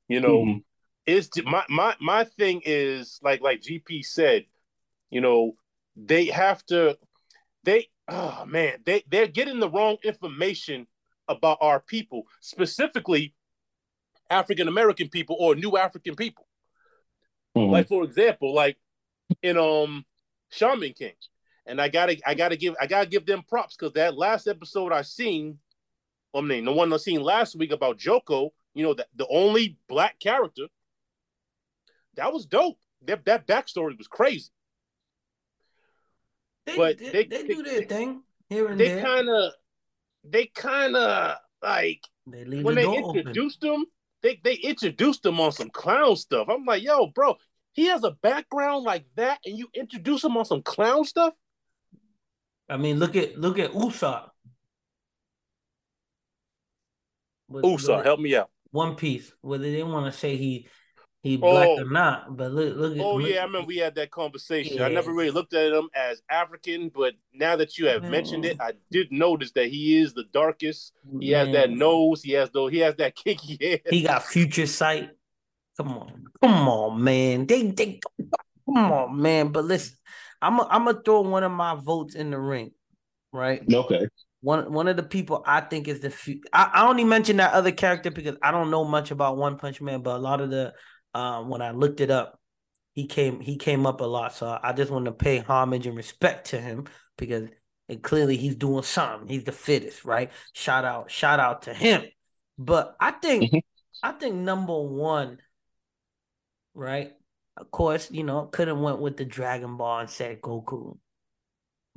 You know, Mhm. is my my my thing is like like GP said, you know, they have to they oh man, they they're getting the wrong information about our people, specifically African American people or new African people. Mhm. Like for example, like in um Shaman King. And I gotta I gotta give I gotta give them props because that last episode I seen, I mean the one I seen last week about Joko, you know, the, the only black character, that was dope. That that backstory was crazy. They, But they, they- they do their thing here and They there. kinda they kinda like they leave when the they open. introduced him, they they introduced him on some clown stuff. I'm like, yo, bro, he has a background like that, and you introduce him on some clown stuff. I mean, look at look at Usopp. With- help me out. One Piece. Whether they want to say he he black Oh. or not, but look look at Oh look- yeah, I remember we had that conversation. I never really looked at him as African, but now that you have mentioned it, I did notice that he is the darkest. He has that nose. He has though. He has that kinky hair. He got future sight. Come on, come on, man. They they come on, man. But listen, I'm i I'm gonna throw one of my votes in the ring, right? okay. One one of the people I think is the fu- I, I only mentioned that other character because I don't know much about One Punch Man, but a lot of the um when I looked it up, he came he came up a lot. So I just want to pay homage and respect to him because it, clearly he's doing something. He's the fittest, right? Shout out, shout out to him. But I think Mhm. I think number one, right? Of course, you know, could have went with the Dragon Ball and said Goku,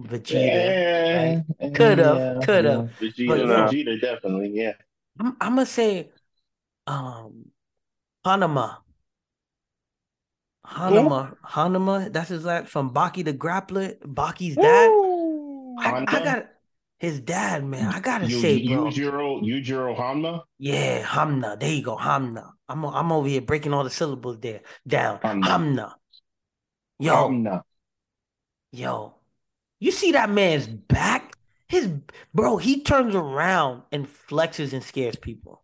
Vegeta. Yeah, Coulda, yeah, coulda. yeah. Vegeta, But, no. Vegeta, definitely, yeah. I'm, I'm gonna say, um, Hanuma. Hanuma, Hanuma. That's his last from Baki the Grappler. Baki's dad. I, I got his dad, man. I gotta Yu- say, bro. Yujiro, Yujiro Hanma? Yeah, Hamna. There you go, Hamna. I'm I'm over here breaking all the syllables there down. Hamna. Hamna. Yo, Hanma. yo, you see that man's back? His bro, he turns around and flexes and scares people.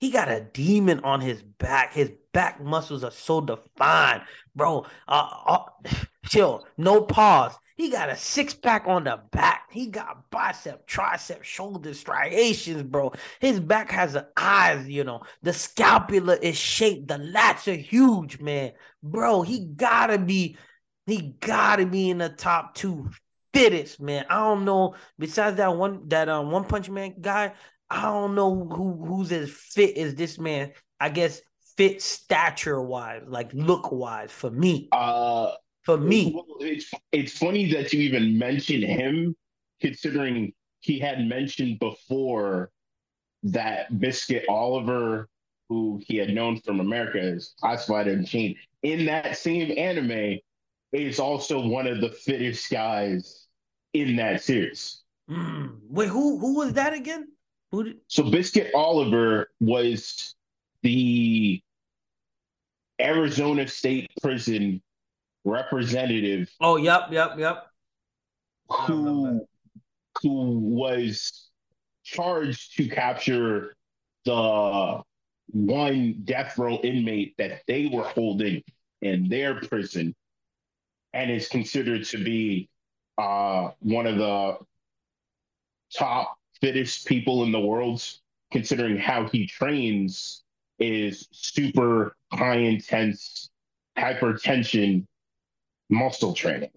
He got a demon on his back. His back muscles are so defined, bro. Uh, uh, chill, no pause. He got a six pack on the back. He got bicep, tricep, shoulder striations, bro. His back has eyes, you know. The scapula is shaped. The lats are huge, man. Bro, he gotta be, he gotta be in the top two fittest, man. I don't know. Besides that one, that um one punch man guy, I don't know who who's as fit as this man. I guess fit stature wise, like look wise for me. Uh, For me, well, it's it's funny that you even mention him, considering he had mentioned before that Biscuit Oliver, who he had known from America, is classified Unchained in that same anime, is also one of the fittest guys in that series. Mm. wait, who who was that again? Who did, So Biscuit Oliver was the Arizona State Prison representative Oh, yep, yep, yep. Who who was charged to capture the one death row inmate that they were holding in their prison and is considered to be uh, one of the top fittest people in the world considering how he trains is super high intense hypertension muscle training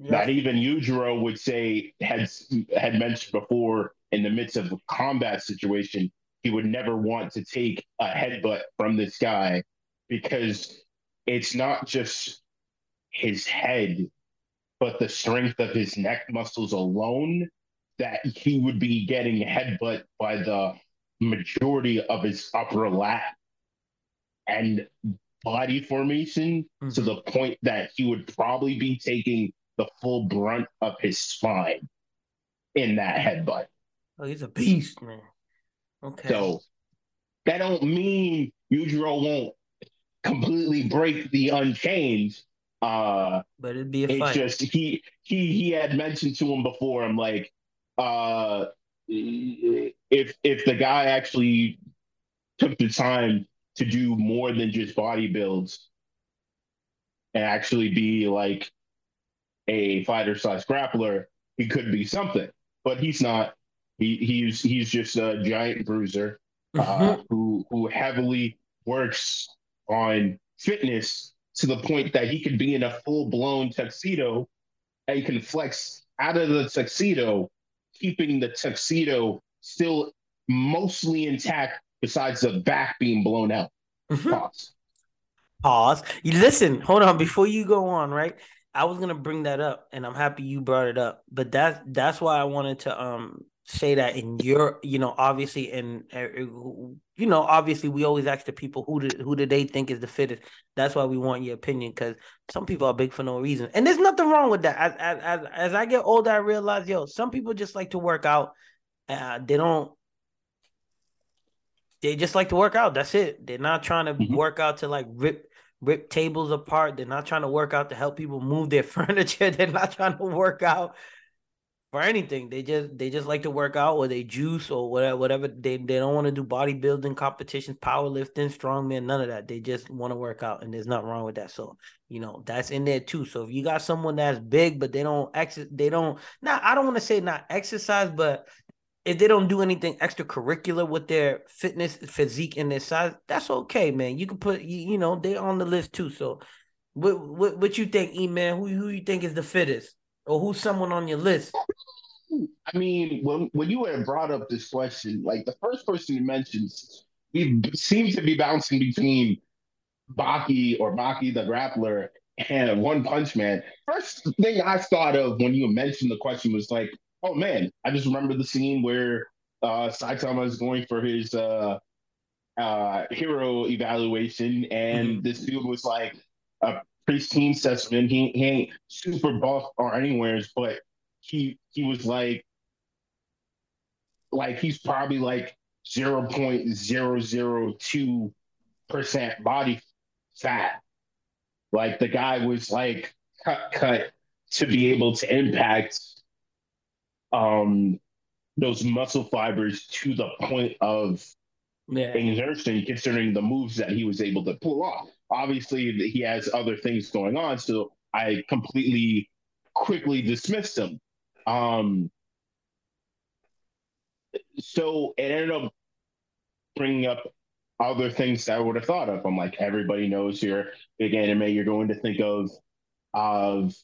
Yep. that even Yujiro would say had had mentioned before in the midst of a combat situation, he would never want to take a headbutt from this guy because it's not just his head, but the strength of his neck muscles alone that he would be getting headbutt by the majority of his upper lat and body formation to Mhm. the point that he would probably be taking the full brunt of his spine in that headbutt. Oh, he's a beast, man. Okay. So that don't mean Yujiro won't completely break the unchained. Uh, but it'd be a it's fight. just he he he had mentioned to him before. I'm like, uh, if if the guy actually took the time to do more than just body builds and actually be like a fighter slash grappler, he could be something. But he's not. He he's he's just a giant bruiser uh, Mhm. who who heavily works on fitness to the point that he could be in a full blown tuxedo and can flex out of the tuxedo, keeping the tuxedo still mostly intact, besides the back being blown out. Mhm. Pause. Pause. You listen, hold on before you go on, right? I was gonna bring that up, and I'm happy you brought it up. But that's that's why I wanted to um say that in your, you know, obviously, and uh, you know, obviously, we always ask the people who did who do they think is the fittest. That's why we want your opinion because some people are big for no reason, and there's nothing wrong with that. As as as, as I get older, I realize, yo, some people just like to work out. Uh, they don't. They just like to work out. That's it. They're not trying to Mhm. work out to like rip rip tables apart. They're not trying to work out to help people move their furniture. They're not trying to work out for anything. They just they just like to work out or they juice or whatever whatever. They they don't want to do bodybuilding competitions, powerlifting, strongman, none of that. They just want to work out and there's nothing wrong with that. So, you know, that's in there too. So if you got someone that's big but they don't ex they don't not I don't want to say not exercise, but if they don't do anything extracurricular with their fitness, physique, and their size, that's okay, man. You can put, you, you know, they're on the list too. So, what what what you think, E man? Who who you think is the fittest, or who's someone on your list? I mean, when when you had brought up this question, like the first person you mentioned, we seem to be bouncing between Baki or Baki the grappler and One Punch Man. First thing I thought of when you mentioned the question was like, oh man, I just remember the scene where uh, Saitama is going for his uh, uh, hero evaluation, and this dude was like a pristine specimen. He, he ain't super buff or anywheres, but he he was like like he's probably like 0.002 percent body fat. Like the guy was like cut cut to be able to impact um those muscle fibers to the point of Yeah, exertion considering the moves that he was able to pull off. Obviously, he has other things going on, so I completely quickly dismissed him. Um, so it ended up bringing up other things that I would have thought of. I'm like, everybody knows you're big anime. You're going to think of of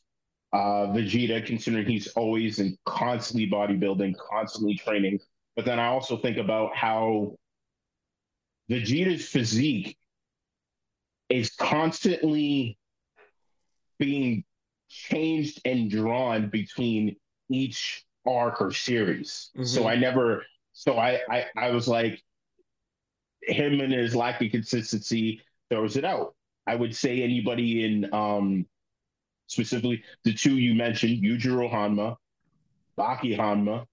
uh, Vegeta, considering he's always and constantly bodybuilding, constantly training. But then I also think about how Vegeta's physique is constantly being changed and drawn between each arc or series. So Mhm. I never, so I, I, I was like, him and his lack of consistency throws it out. I would say anybody in, um, specifically the two you mentioned, Yujiro Hanma, Baki Hanma,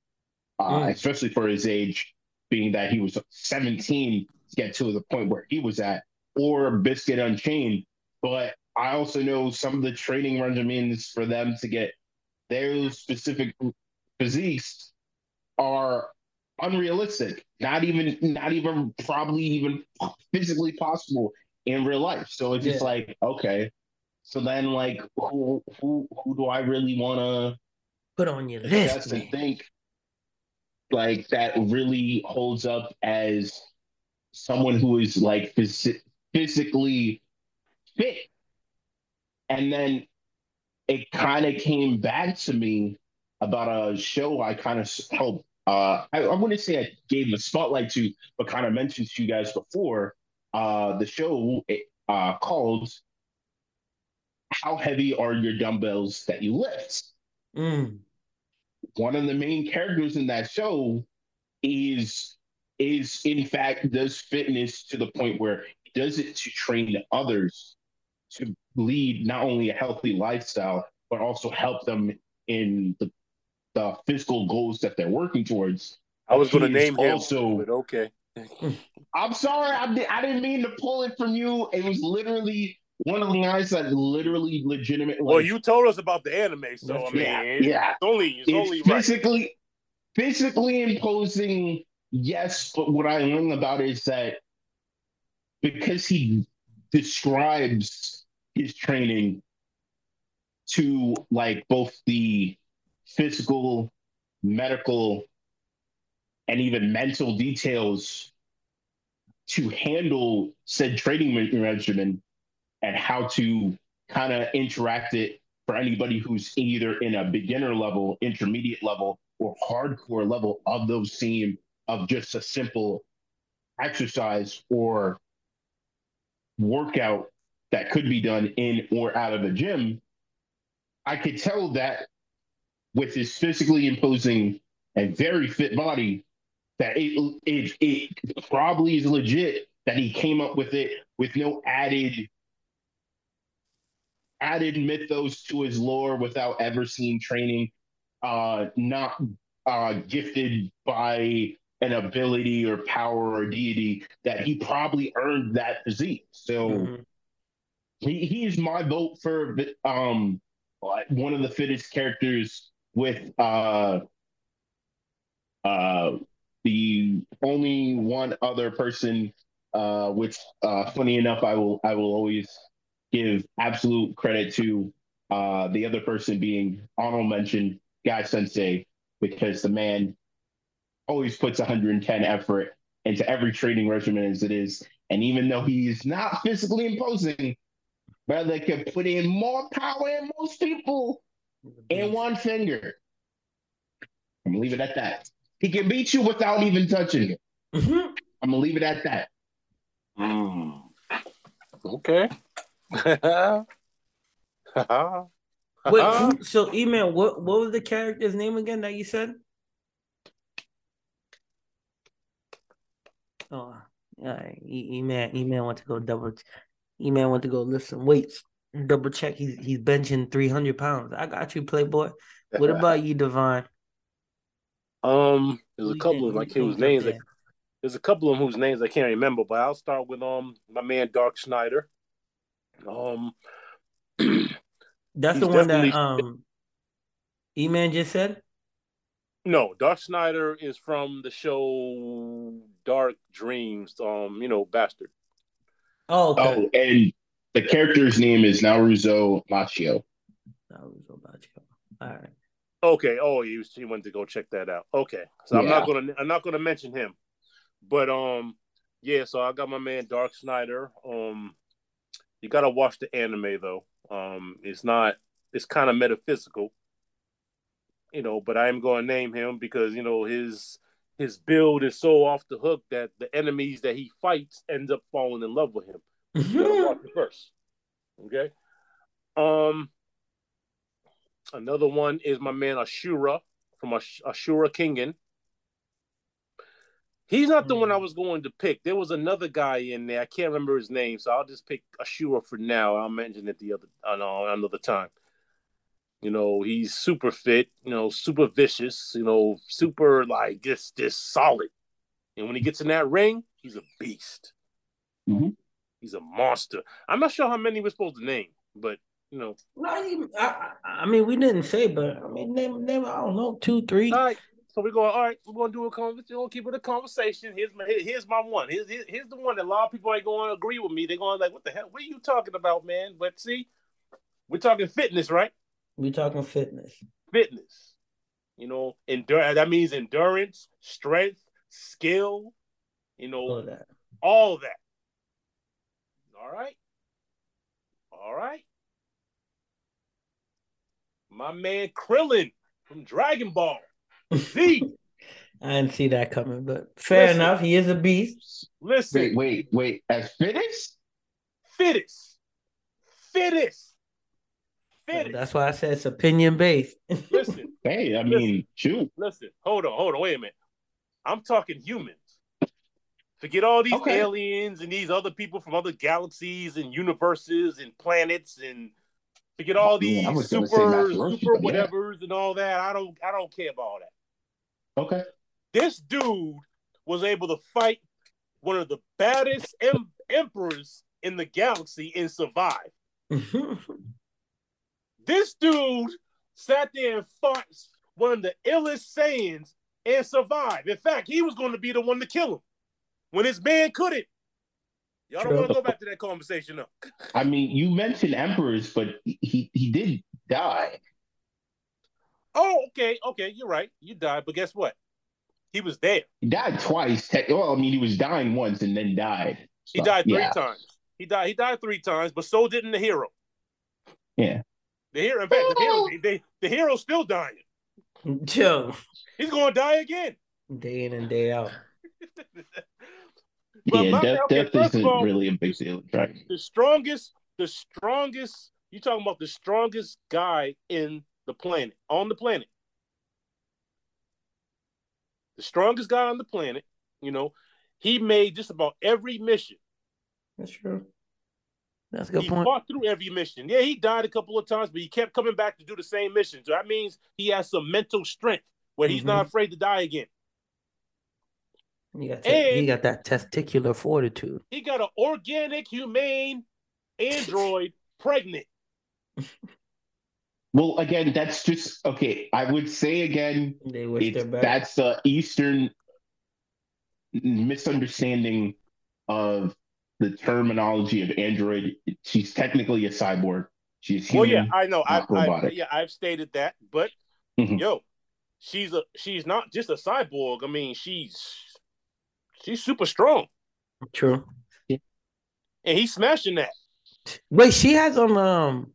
uh, Mm. especially for his age, being that he was 17 to get to the point where he was at, or Biscuit Unchained. But I also know some of the training regimens for them to get their specific physiques are unrealistic. Not even, not even, probably even physically possible in real life. So it's just Yeah. like, okay. So then, like, who, who, who do I really want to? put on your list, to think like that really holds up as someone who is like phys- physically fit and then it kind of came back to me about a show i kind of helped uh i, I wouldn't say i gave a spotlight to but kind of mentioned to you guys before uh the show uh called how heavy are your dumbbells that you lift Mm. one of the main characters in that show is is in fact does fitness to the point where he does it to train others to lead not only a healthy lifestyle but also help them in the the physical goals that they're working towards. I was going to He is name him, also- but okay. I'm sorry, I, did, I didn't mean to pull it from you. It was literally one of the lines that literally legitimate. Like, well, you told us about the anime, so I mean, yeah, yeah. it's only it's, it's only physically right. physically imposing. Yes, but what I learned about is that because he describes his training to like both the physical, medical, and even mental details to handle said training regimen and how to kind of interact it for anybody who's either in a beginner level, intermediate level, or hardcore level of those same of just a simple exercise or workout that could be done in or out of the gym, I could tell that with his physically imposing and very fit body, that it, it, it probably is legit that he came up with it with no added added mythos to his lore without ever seeing training, uh, not uh, gifted by an ability or power or deity, that he probably earned that physique. So mm-hmm. he, he is my vote for um, one of the fittest characters with uh, uh, the only one other person, uh, which uh, funny enough, I will I will always give absolute credit to uh, the other person being honorable mention Guy Sensei because the man always puts 110 effort into every training regimen as it is. And even though he's not physically imposing, brother can put in more power than most people in one finger. I'm gonna leave it at that. He can beat you without even touching you. Mm-hmm. I'm gonna leave it at that. Mm. Okay. Wait, so email what what was the character's name again that you said? Oh, yeah, email email want to go double. Email want to go lift some weights. Double check. He's he's benching three hundred pounds. I got you, Playboy. What about you, Divine? Um, there's a couple of like whose names. Like, there's a couple of them whose names I can't remember, but I'll start with um my man Dark Schneider. Um, that's the one that um, E Man just said. No, Dark Schneider is from the show Dark Dreams. Um, you know, Bastard. Oh, okay. oh, and the character's name is Naruzo Machio. Naruzo Machio. All right. Okay. Oh, he was, he went to go check that out. Okay, so yeah. I'm not gonna I'm not gonna mention him, but um, yeah. So I got my man Dark Schneider. Um, you gotta watch the anime though. Um, it's not. It's kind of metaphysical, you know. But I am to name him because you know his his build is so off the hook that the enemies that he fights ends up falling in love with him. You gotta watch it first. Okay. Um. Another one is my man Ashura from Ash- Ashura Kengan. He's not the mm. one I was going to pick. There was another guy in there. I can't remember his name, so I'll just pick Ashura for now. I'll mention it the other uh, another time. You know, he's super fit. You know, super vicious. You know, super like just just solid. And when he gets in that ring, he's a beast. Mm-hmm. He's a monster. I'm not sure how many we're supposed to name, but you know, not even. I, I mean, we didn't say, but I mean, name, name. I don't know, two, three. All right. So we're going, all right, we're going to do a conversation. We're going to keep it a conversation. Here's my here's my one. Here's, here's the one that a lot of people ain't going to agree with me. They're going like, what the hell? What are you talking about, man? But see, we're talking fitness, right? We're talking fitness. Fitness. You know, endure that means endurance, strength, skill, you know, all that. All that. All right. All right. My man Krillin from Dragon Ball. I didn't see that coming, but fair Listen. enough. He is a beast. Listen. Wait, wait, wait. As fittest? Fittest. Fittest. Fittest. That's why I said it's opinion based. Listen. hey, I mean, shoot. Listen, hold on, hold on, wait a minute. I'm talking humans. Forget all these okay. aliens and these other people from other galaxies and universes and planets and forget all these yeah, super super whatevers yeah. and all that. I don't I don't care about all that. Okay. This dude was able to fight one of the baddest em- emperors in the galaxy and survive. This dude sat there and fought one of the illest Saiyans and survived. In fact, he was going to be the one to kill him when his man couldn't. Y'all don't want to go back to that conversation, though. I mean, you mentioned emperors, but he he did die. Oh, okay, okay, you're right. You died, but guess what? He was there. He died twice. Well, I mean, he was dying once and then died. He died three yeah. times. He died. He died three times, but so didn't the hero. Yeah. The hero, in fact, the hero, oh! they, the hero's still dying. Joe, He's going to die again. day in and day out. But yeah, my- death, okay, death isn't all, really a big deal. Right. the strongest, the strongest. You talking about the strongest guy in the planet, on the planet. The strongest guy on the planet. You know, he made just about every mission. That's true. That's a good he point. fought through every mission. Yeah, he died a couple of times, but he kept coming back to do the same mission. So that means he has some mental strength where he's Mhm. not afraid to die again. You got, And- got that testicular fortitude. He got an organic, humane android pregnant. Well, again, that's just okay. I would say again, They wish it's they're that's the Eastern misunderstanding of the terminology of android. She's technically a cyborg. She's Well, human. yeah, I know. I, not I robotic. yeah, I've stated that, but Mhm. yo, she's a she's not just a cyborg. I mean, she's she's super strong, True. and he's smashing that. Wait, she has um um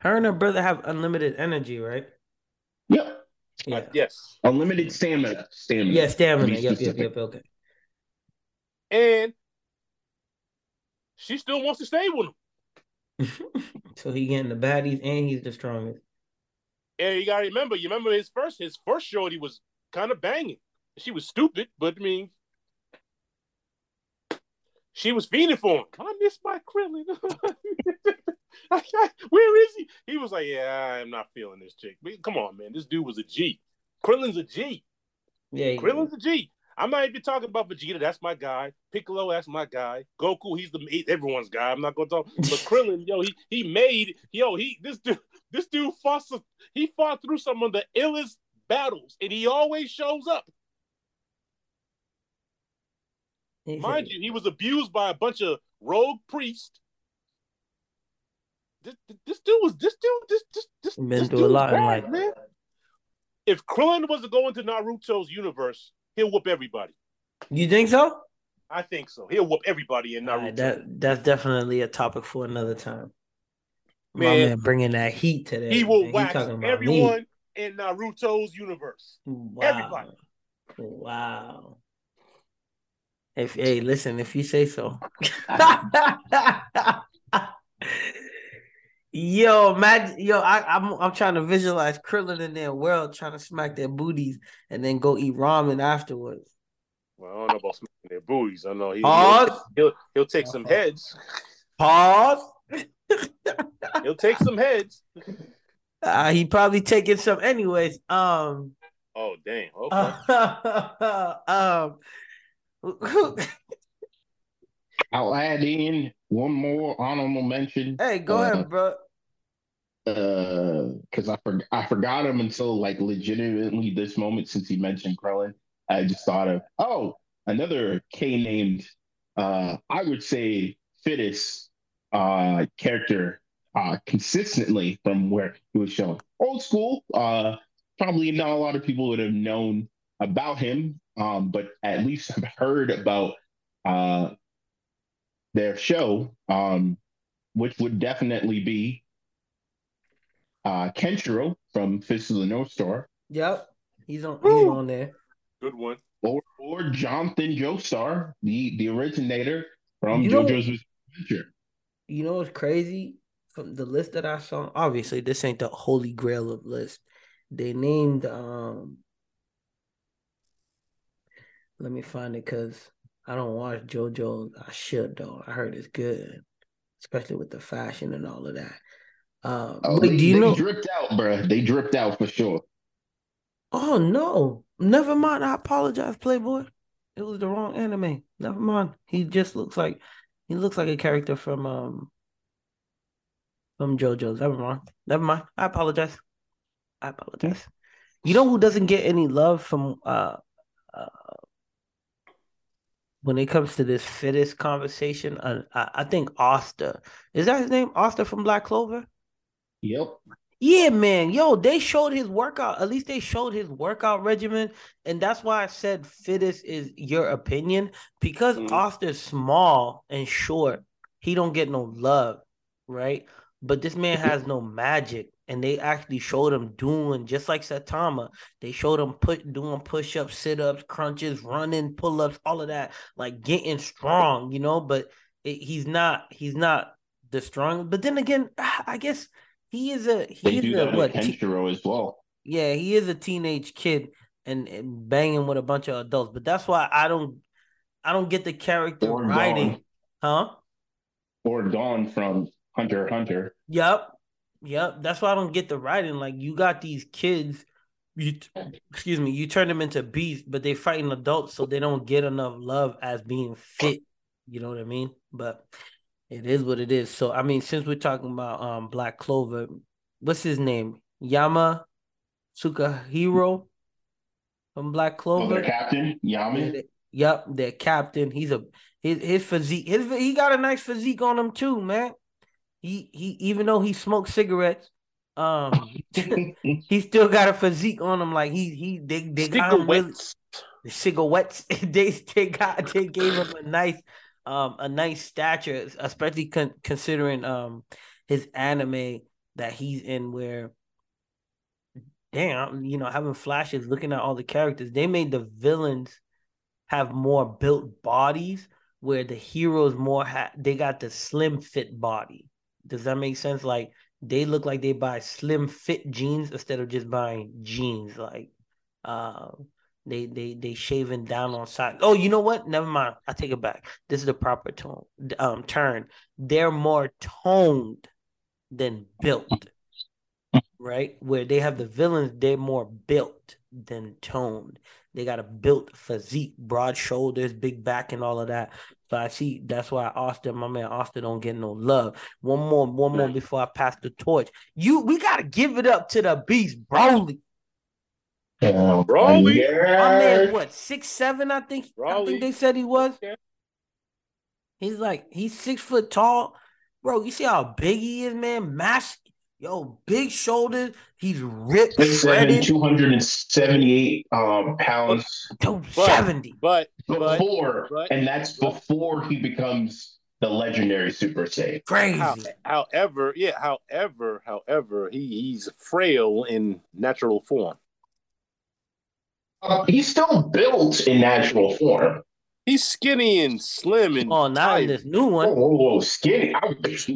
her and her brother have unlimited energy, right? Yep. Yeah. Uh, yes, Unlimited stamina. Stamina. Yeah, stamina. be Yep, yep, yep, okay. and she still wants to stay with him. so he getting the baddies and he's the strongest. And you gotta remember, you remember his first his first shorty was kind of banging. She was stupid, but I mean, she was fiending for him. I miss my Krillin. Where is he? He was like, "Yeah, I'm not feeling this chick." But come on, man, this dude was a G. Krillin's a G. Yeah, Krillin's a G. I'm not even talking about Vegeta. That's my guy. Piccolo, that's my guy. Goku, he's the he, everyone's guy. I'm not gonna talk. But Krillin, yo, he he made yo he this dude this dude fought some, he fought through some of the illest battles, and he always shows up. Mind you, he was abused by a bunch of rogue priests. This, this dude was this dude this this this, Been this through a dude's lot in life. man. If Krillin was to go into Naruto's universe, he'll whoop everybody. You think so? I think so. He'll whoop everybody in Naruto. Alright, that that's definitely a topic for another time. My Man. man bringing that heat today. he will man. wax talking about me. everyone in Naruto's universe. Wow. everybody. Wow. If hey, listen, if you say so. yo, man, yo, I, I'm I'm trying to visualize Krillin in their world, trying to smack their booties and then go eat ramen afterwards. Well, I don't know about smacking their booties. I know he, Pause. he'll, he'll he'll take some heads. Pause. He'll take some heads. Uh, he probably taking some anyways. Um. Oh dang! Okay. um. I'll add in one more honorable mention. hey, go Uh, ahead, bro. Because I for, I forgot him until like legitimately this moment since he mentioned Krillin. I just thought of oh another K named uh I would say fittest uh character uh consistently from where he was shown. Old school, uh probably not a lot of people would have known about him, um, but at least have heard about uh their show, um, which would definitely be uh, Kenshiro from Fist of the North Star, Yep, he's on. He's on there. Good one. or or Jonathan Joestar, the the originator from You know- JoJo's Bizarre Adventure. You know what's crazy? From the list that I saw, obviously this ain't the holy grail of list. They named um. Let me find it because I don't watch JoJo. I should though. I heard it's good, especially with the fashion and all of that. Um, Oh, wait, they, do you they know? dripped out, bro. They dripped out for sure. Oh no, never mind. I apologize, Playboy. It was the wrong anime. Never mind. He just looks like he looks like a character from um from JoJo's. Never mind. Never mind. I apologize. I apologize. You know who doesn't get any love from uh, uh when it comes to this fittest conversation? Uh, I, I think Asta. Is that his name? Asta from Black Clover? Yep. Yeah, man. Yo, they showed his workout. At least they showed his workout regimen. And that's why I said fittest is your opinion. Because mm-hmm. Asta's small and short, he don't get no love, right? But this man has no magic. And they actually showed him doing just like Saitama. They showed him put doing push-ups, sit-ups, crunches, running, pull-ups, all of that, like getting strong, you know. But it, he's not, he's not the strong. But then again, I guess he is a he they is a, what Kenshiro as well. Yeah, he is a teenage kid and, and banging with a bunch of adults. But that's why I don't I don't get the character or writing, huh? Or Gon from Hunter Hunter. Yep, yep. That's why I don't get the writing. Like you got these kids, you excuse me, you turn them into beasts, but they fighting adults, so they don't get enough love as being fit. You know what I mean? But it is what it is. So I mean, since we're talking about um Black Clover, what's his name? Yami Sukehiro from Black Clover. Oh, the captain, Yami. Yep, their captain. He's a his his physique. His he got a nice physique on him too, man. He he even though he smoked cigarettes, um, he still got a physique on him. Like he he they they got him really, the cigarettes. they they got they gave him a nice um a nice stature, especially con- considering um his anime that he's in where damn, you know, having flashes, looking at all the characters, they made the villains have more built bodies where the heroes more ha- they got the slim fit body. Does that make sense? Like they look like they buy slim fit jeans instead of just buying jeans. Like uh they they they shaving down on side. Oh, you know what? Never mind. I take it back. This is the proper tone um turn. They're more toned than built. right? Where they have the villains, they're more built than toned. They got a built physique, broad shoulders, big back, and all of that. So I see that's why Asta, my man Asta, don't get no love. One more, one more before I pass the torch. You, we gotta give it up to the beast, Broly. Yeah, Broly. Yeah. My man, what six seven? I think. Broly. I think they said he was. Yeah. He's like he's six foot tall, bro. You see how big he is, man. Mass, yo, big shoulders. He's ripped, shredded. Two hundred and seventy-eight um pounds. But, Seventy, but before, but, and that's before he becomes the legendary Super Saiyan. Crazy. How, however, yeah. However, however, he, he's frail in natural form. Uh, he's still built in natural form. He's skinny and slim and oh, not in this new one. Whoa, whoa, whoa, skinny! I,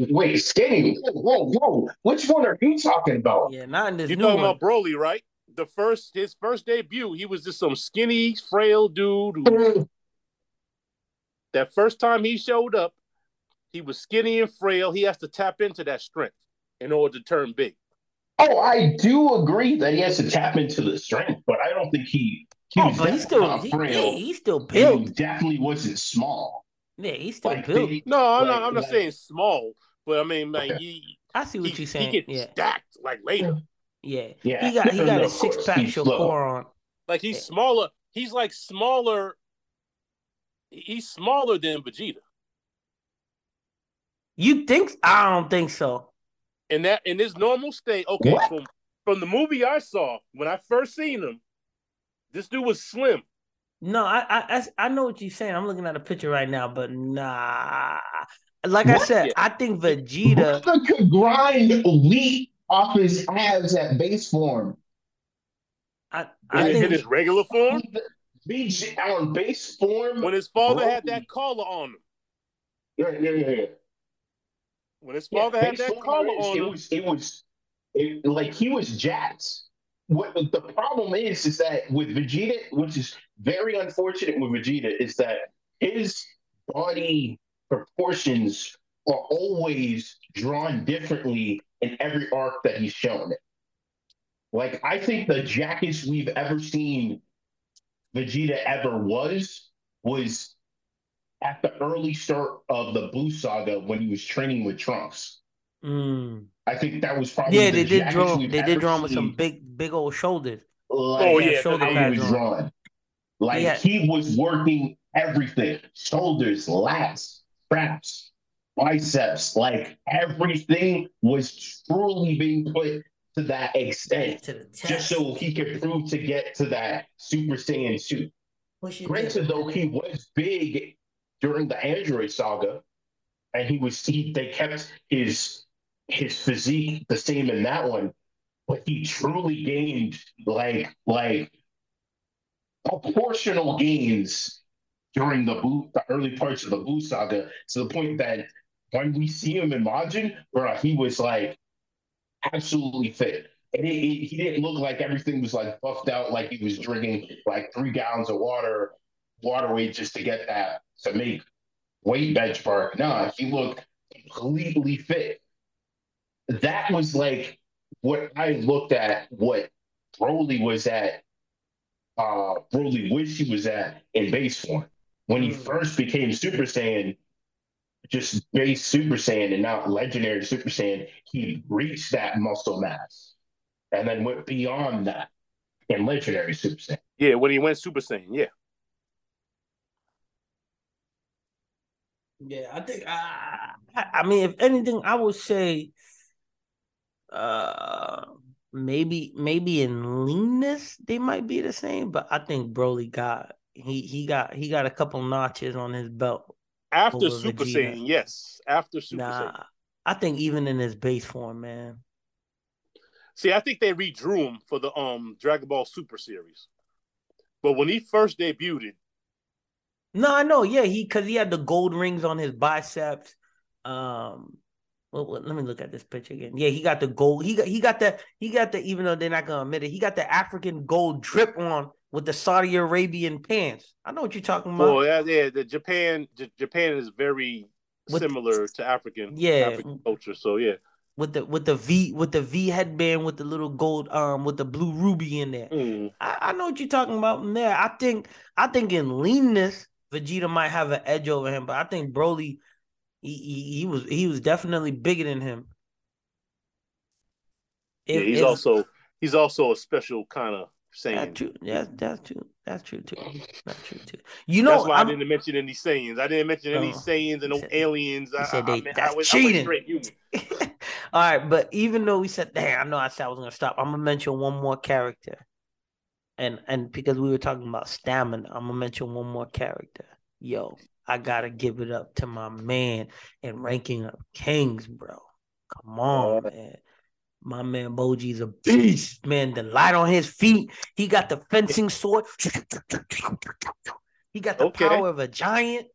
wait, skinny! Whoa, whoa, whoa! Which one are you talking about? Yeah, not in this. You're new talking one. about Broly, right? The first, his first debut, he was just some skinny, frail dude. Who, that first time he showed up, he was skinny and frail. He has to tap into that strength in order to turn big. Oh, I do agree that he has to tap into the strength, but I don't think he. he oh, but he's still he, yeah, he's still built. He definitely wasn't small. Yeah, he's still like, built. They, no, I'm like, not. I'm not saying small, but I mean, like, okay. he, I see what he, you're saying. He gets yeah. stacked like later. Yeah, yeah. He got he got a six pack core on. Like he's yeah. smaller. He's like smaller. He's smaller than Vegeta. You think? I don't think so in that in his normal state. Okay, what? from from the movie I saw when I first seen him, this dude was slim. No, I I I know what you're saying. I'm looking at a picture right now, but nah. Like what? I said. I think Vegeta could grind wheat off his abs at base form. I, I think in his regular form. Be on base form when his father had that collar on him. Yeah, yeah, yeah, yeah. When his father yeah, had that collar on it him, was it was it, like he was jacked. What the problem is is that with Vegeta, which is very unfortunate with Vegeta, is that his body proportions are always drawn differently in every arc that he's shown. Like I think the jackest we've ever seen Vegeta ever was was at the early start of the Boo saga when he was training with Trunks. Mm. I think that was probably Yeah, the they did draw. we've They did draw him with some big, big old shoulders. like, Oh, Yeah, yeah, shoulder how pads he was on. drawing. Like Yeah. he was working everything: shoulders, lats, traps, biceps. Like everything was truly being put to that extent, To just so he could prove to get to that Super Saiyan suit. Push Granted, to- though, he was big during the Android saga, and he was he, they kept his his physique the same in that one, but he truly gained like like proportional gains during the Boo, the early parts of the Boo saga to the point that when we see him in Majin, bro, he was like absolutely fit. And it, it- he didn't look like everything was like buffed out, like he was drinking like three gallons of water, water weight just to get that to make weight bench bar. Nah, he looked completely fit. That was like what I looked at what Broly was at, uh Broly wish he was at in base form. When he Mm. first became Super Saiyan, just base Super Saiyan and not legendary Super Saiyan, he reached that muscle mass and then went beyond that in legendary Super Saiyan. Yeah, when he went Super Saiyan, yeah. Yeah, I think. I, I mean, if anything, I would say, uh, maybe maybe in leanness they might be the same, but I think Broly got he he got he got a couple notches on his belt. After Super Vegeta. Saiyan, yes. After Super Nah, Saiyan. I think even in his base form, man. See, I think they redrew him for the um Dragon Ball Super series. But when he first debuted, No, I know. Yeah, he because he had the gold rings on his biceps. Um, well, let me look at this picture again. Yeah, he got the gold. He got he got the he got the even though they're not gonna admit it, he got the African gold drip on with the Saudi Arabian pants. I know what you're talking about. well, yeah, yeah, the Japan J- Japan is very With- similar to African, Yeah. African culture. So yeah. with the with the V with the V headband with the little gold um with the blue ruby in there. Mm. I, I know what you're talking about in there. I think I think in leanness, Vegeta might have an edge over him, but I think Broly, he he, he was he was definitely bigger than him. Yeah, he's if- also he's also a special kind of that's true. Yeah, that's true. That's true too. That's true too. You know, That's why I'm, I didn't mention any Saiyans. I didn't mention any Oh. Saiyans and no said- aliens. I, said I, I, mean, that's I, I cheating. went straight human. All right, but even though we said, "Damn," I know I said I was gonna stop. I'm gonna mention one more character, and and because we were talking about stamina, I'm gonna mention one more character. Yo, I gotta give it up to my man in ranking of kings, bro. Come on, oh. man. My man Boji's a beast, man. The light on his feet. He got the fencing sword. He got the Okay. power of a giant.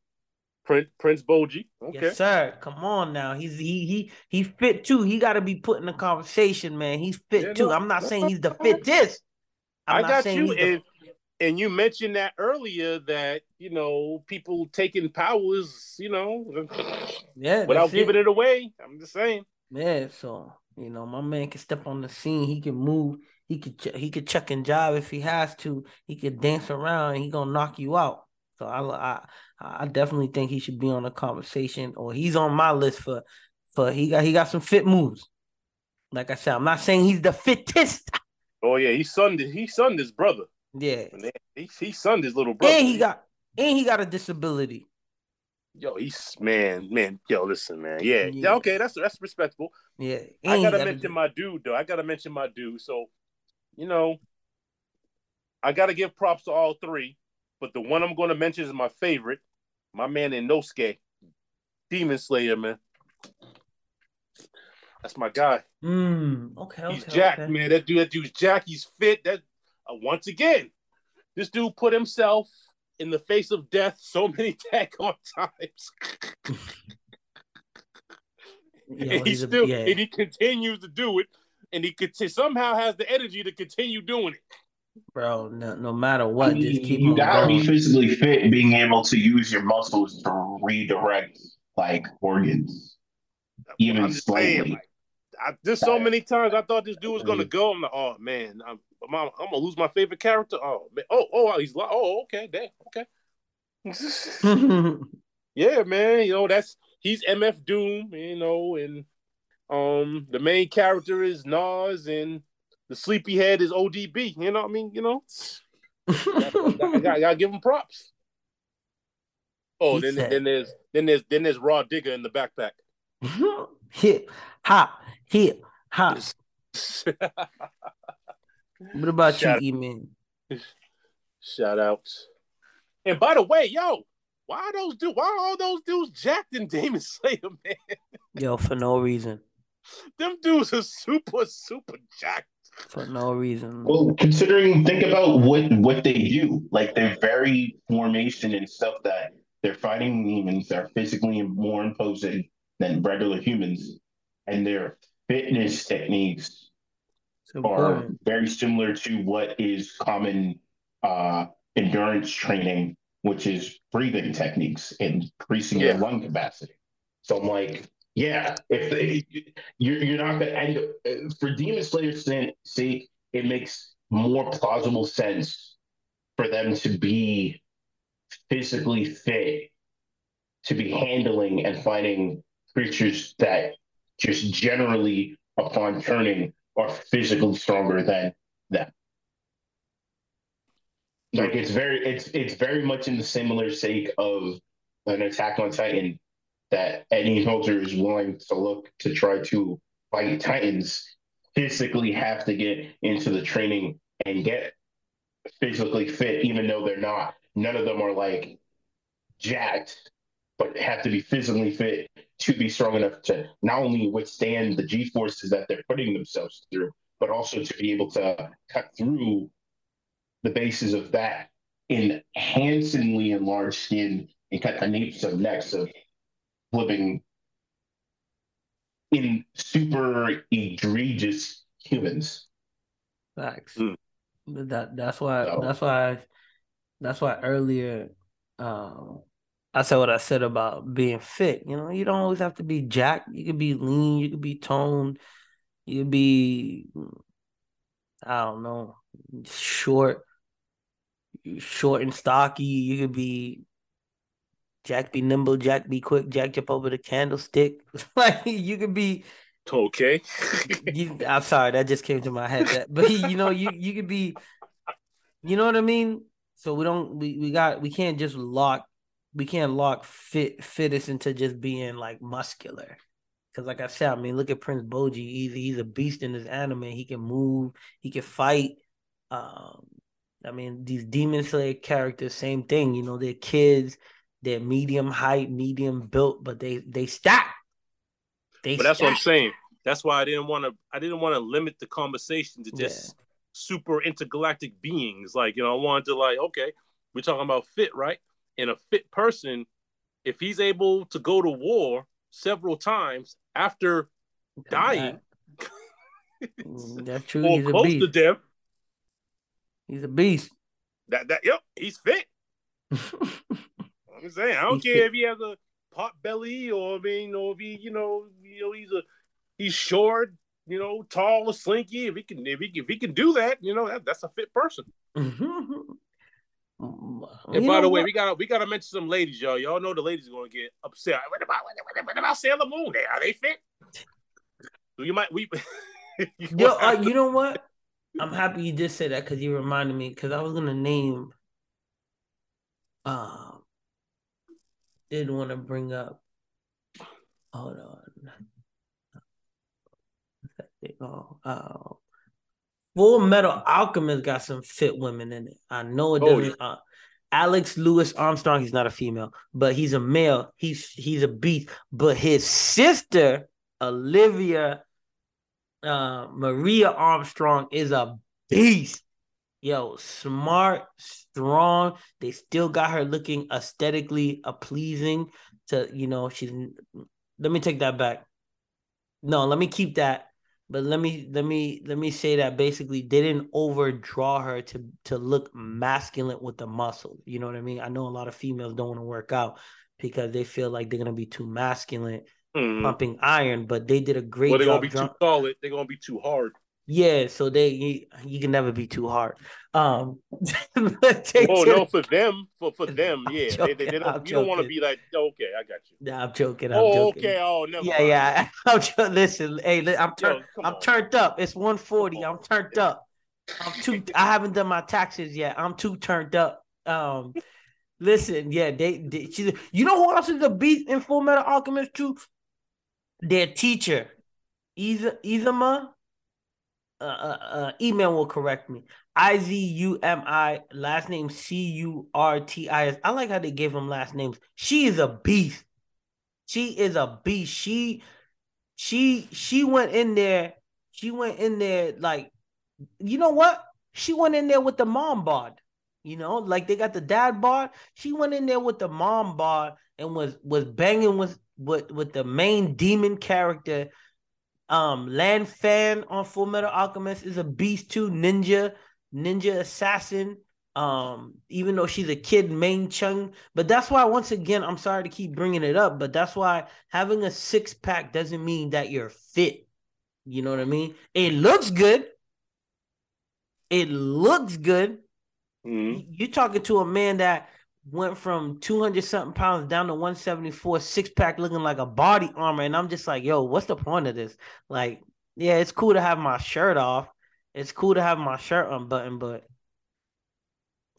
Prince Prince Boji. Okay. Yes, sir. Come on now. He's he he he fit too. He got to be put in the conversation, man. He's fit Yeah, too. no, I'm not no, saying he's the fittest. I'm I got you. And, and you mentioned that earlier that, you know, people taking powers, you know, yeah, without giving it. it away. I'm just saying. Yeah, so you know, my man can step on the scene. He can move. He could he could chuck and jive if he has to. He could dance around. And he gonna knock you out. So I I I definitely think he should be on the conversation, or he's on my list for for he got he got some fit moves. Like I said, I'm not saying he's the fittest. Oh yeah, he sunned he sunned his brother. Yeah, they- He he sunned his little brother. and he got and he got a disability. yo, he's man, man, yo, listen, man. Yeah. Yeah. Yeah, okay, that's that's respectable. Yeah, I and he gotta mention my dude though. I gotta mention my dude. So, you know, I gotta give props to all three, but the one I'm gonna mention is my favorite, my man Inosuke, Demon Slayer, man. That's my guy. Mm, okay, okay, He's Jack, okay. man. That dude, that dude's Jack. He's fit. That uh, once again, this dude put himself in the face of death so many daggone times. Yo, and he he's a- still yeah. and he continues to do it, and he could somehow has the energy to continue doing it. bro. No, no matter what, I mean, just keep you him gotta going. be physically fit, being able to use your muscles to redirect like organs, even I'm just saying, like, I, there's so many times I thought this dude was gonna go. I'm like, oh man, I'm, I'm, I'm gonna lose my favorite character. Oh man, oh oh he's like, oh okay, damn, okay. yeah, man. You know that's he's MF Doom. You know, and um the main character is Nas, and the sleepyhead is ODB. You know, what I mean, you know, I gotta, gotta give him props. Oh, then then there's then there's then there's Rah Digga in the backpack. hip hop, hip hop. what about Shout you, E-Man? Shout outs. And by the way, yo, why are those dudes? Why are all those dudes jacked in Demon Slayer, man? Yo, for no reason. Them dudes are super, super jacked. For no reason. Well, considering, think about what what they do. Like their very formation and stuff that they're fighting demons are physically more imposing than regular humans, and their fitness techniques are very similar to what is common uh, endurance training, which is breathing techniques, increasing yeah. your lung capacity. So I'm like, yeah, if they, you're, you're not going to end up, for Demon Slayer's sake, it makes more plausible sense for them to be physically fit to be handling and fighting creatures that just generally, upon turning, are physically stronger than them. Like it's very it's it's very much in the similar sake of an attack on Titan that any soldier is willing to look to try to fight Titans physically have to get into the training and get physically fit, even though they're not. None of them are like jacked, but have to be physically fit to be strong enough to not only withstand the G forces that they're putting themselves through, but also to be able to cut through the bases of that in handsomely enlarged skin and cut the napes of necks of living in super egregious humans. Facts. Mm. That that's why so. that's why that's why earlier um I said what I said about being fit. You know, you don't always have to be jacked. You could be lean, you could be toned, you could be I don't know, short, short and stocky. You could be Jack be nimble, Jack be quick, Jack jump over the candlestick. like you could be okay. you, I'm sorry, that just came to my head. That, but you know, you you could be, you know what I mean. So we don't we, we got we can't just lock we can't lock fit fit us into just being like muscular. Cause like I said, I mean, look at Prince Boji. He's he's a beast in his anime. He can move. He can fight. Um, I mean, these Demon Slayer characters, same thing. You know, they're kids. They're medium height, medium built, but they they stack. They but that's stack. what I'm saying. That's why I didn't want to. I didn't want to limit the conversation to just yeah. super intergalactic beings. Like you know, I wanted to like, okay, we're talking about fit, right? And a fit person, if he's able to go to war several times after dying. That's true. or he's close to death. He's a beast. That that yep, he's fit. I'm saying I don't he's care fit. if he has a pot belly or I mean, or if he, you know, you know, he's a he's short, you know, tall or slinky. If he can, if he if he can do that, you know, that, that's a fit person. Mm-hmm. And by the way, what? we gotta we gotta mention some ladies, y'all. Y'all know the ladies are gonna get upset. What about what, what about Sailor Moon? There Are they fit? So you might we. Yo, uh, you know what? I'm happy you just said that because you reminded me because I was gonna name. Um, did want to bring up. Hold on. Oh, oh, Full Metal Alchemist got some fit women in it. I know it oh, doesn't. Oh, yeah. uh, Alex Louis Armstrong, he's not a female, but he's a male. He's he's a beast. But his sister, Olivier uh, Mira Armstrong, is a beast. Yo, smart, strong. They still got her looking aesthetically a pleasing to, you know, she's let me take that back. No, let me keep that but let me let me let me say that basically they didn't overdraw her to to look masculine with the muscle. You know what I mean? I know a lot of females don't want to work out because they feel like they're gonna be too masculine, mm. pumping iron. But they did a great. Job. Well, they're gonna be too solid. They're gonna be too hard. Yeah, so they you, you can never be too hard. Um, oh no, for them, for for them, yeah, they, they, they don't, you don't want to be like, okay, I got you. Nah, I'm joking. I'm oh, joking. okay. Oh, never. Yeah, mind. yeah. I'm jo- listen, hey, I'm turned. I'm on. turned up. It's 140. I'm turned up. I'm too. I haven't done my taxes yet. I'm too turned up. Um, listen, yeah, they. they she's, you know who else is a beast in Full Metal Alchemist too? Their teacher, Iza Izumi. Uh, uh, uh, email will correct me. I Z U M I last name C U R T I S. I like how they gave him last names. She is a beast. She is a beast. She she she went in there. She went in there like, you know what? She went in there with the mom bod. You know, like they got the dad bod. She went in there with the mom bod and was was banging with with with the main demon character. Um, Lan Fan on Full Metal Alchemist is a beast too. Ninja, ninja assassin. Um, even though she's a kid, Mei Chang, but that's why once again, I'm sorry to keep bringing it up, but that's why having a six pack doesn't mean that you're fit. You know what I mean? It looks good. It looks good. Mhm. You're talking to a man that went from 200 something pounds down to 174, six pack looking like a body armor. And I'm just like, yo, what's the point of this? Like, yeah, it's cool to have my shirt off. It's cool to have my shirt unbuttoned, but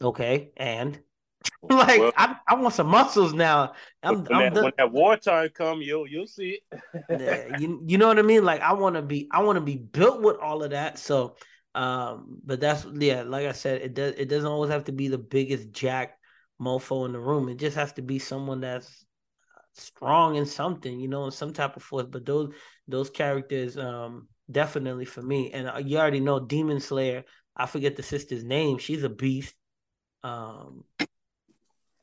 okay. And like, Well- I, I want some muscles now. I'm, when, I'm that, done- when that wartime come, you'll you'll see it. you you know what I mean? Like I want to be I want to be built with all of that. So um but that's yeah, like I said, it does it doesn't always have to be the biggest jack mofo in the room. It just has to be someone that's strong in something, you know, in some type of force. But those those characters um definitely for me. And uh, you already know Demon Slayer. I forget the sister's name. She's a beast. Um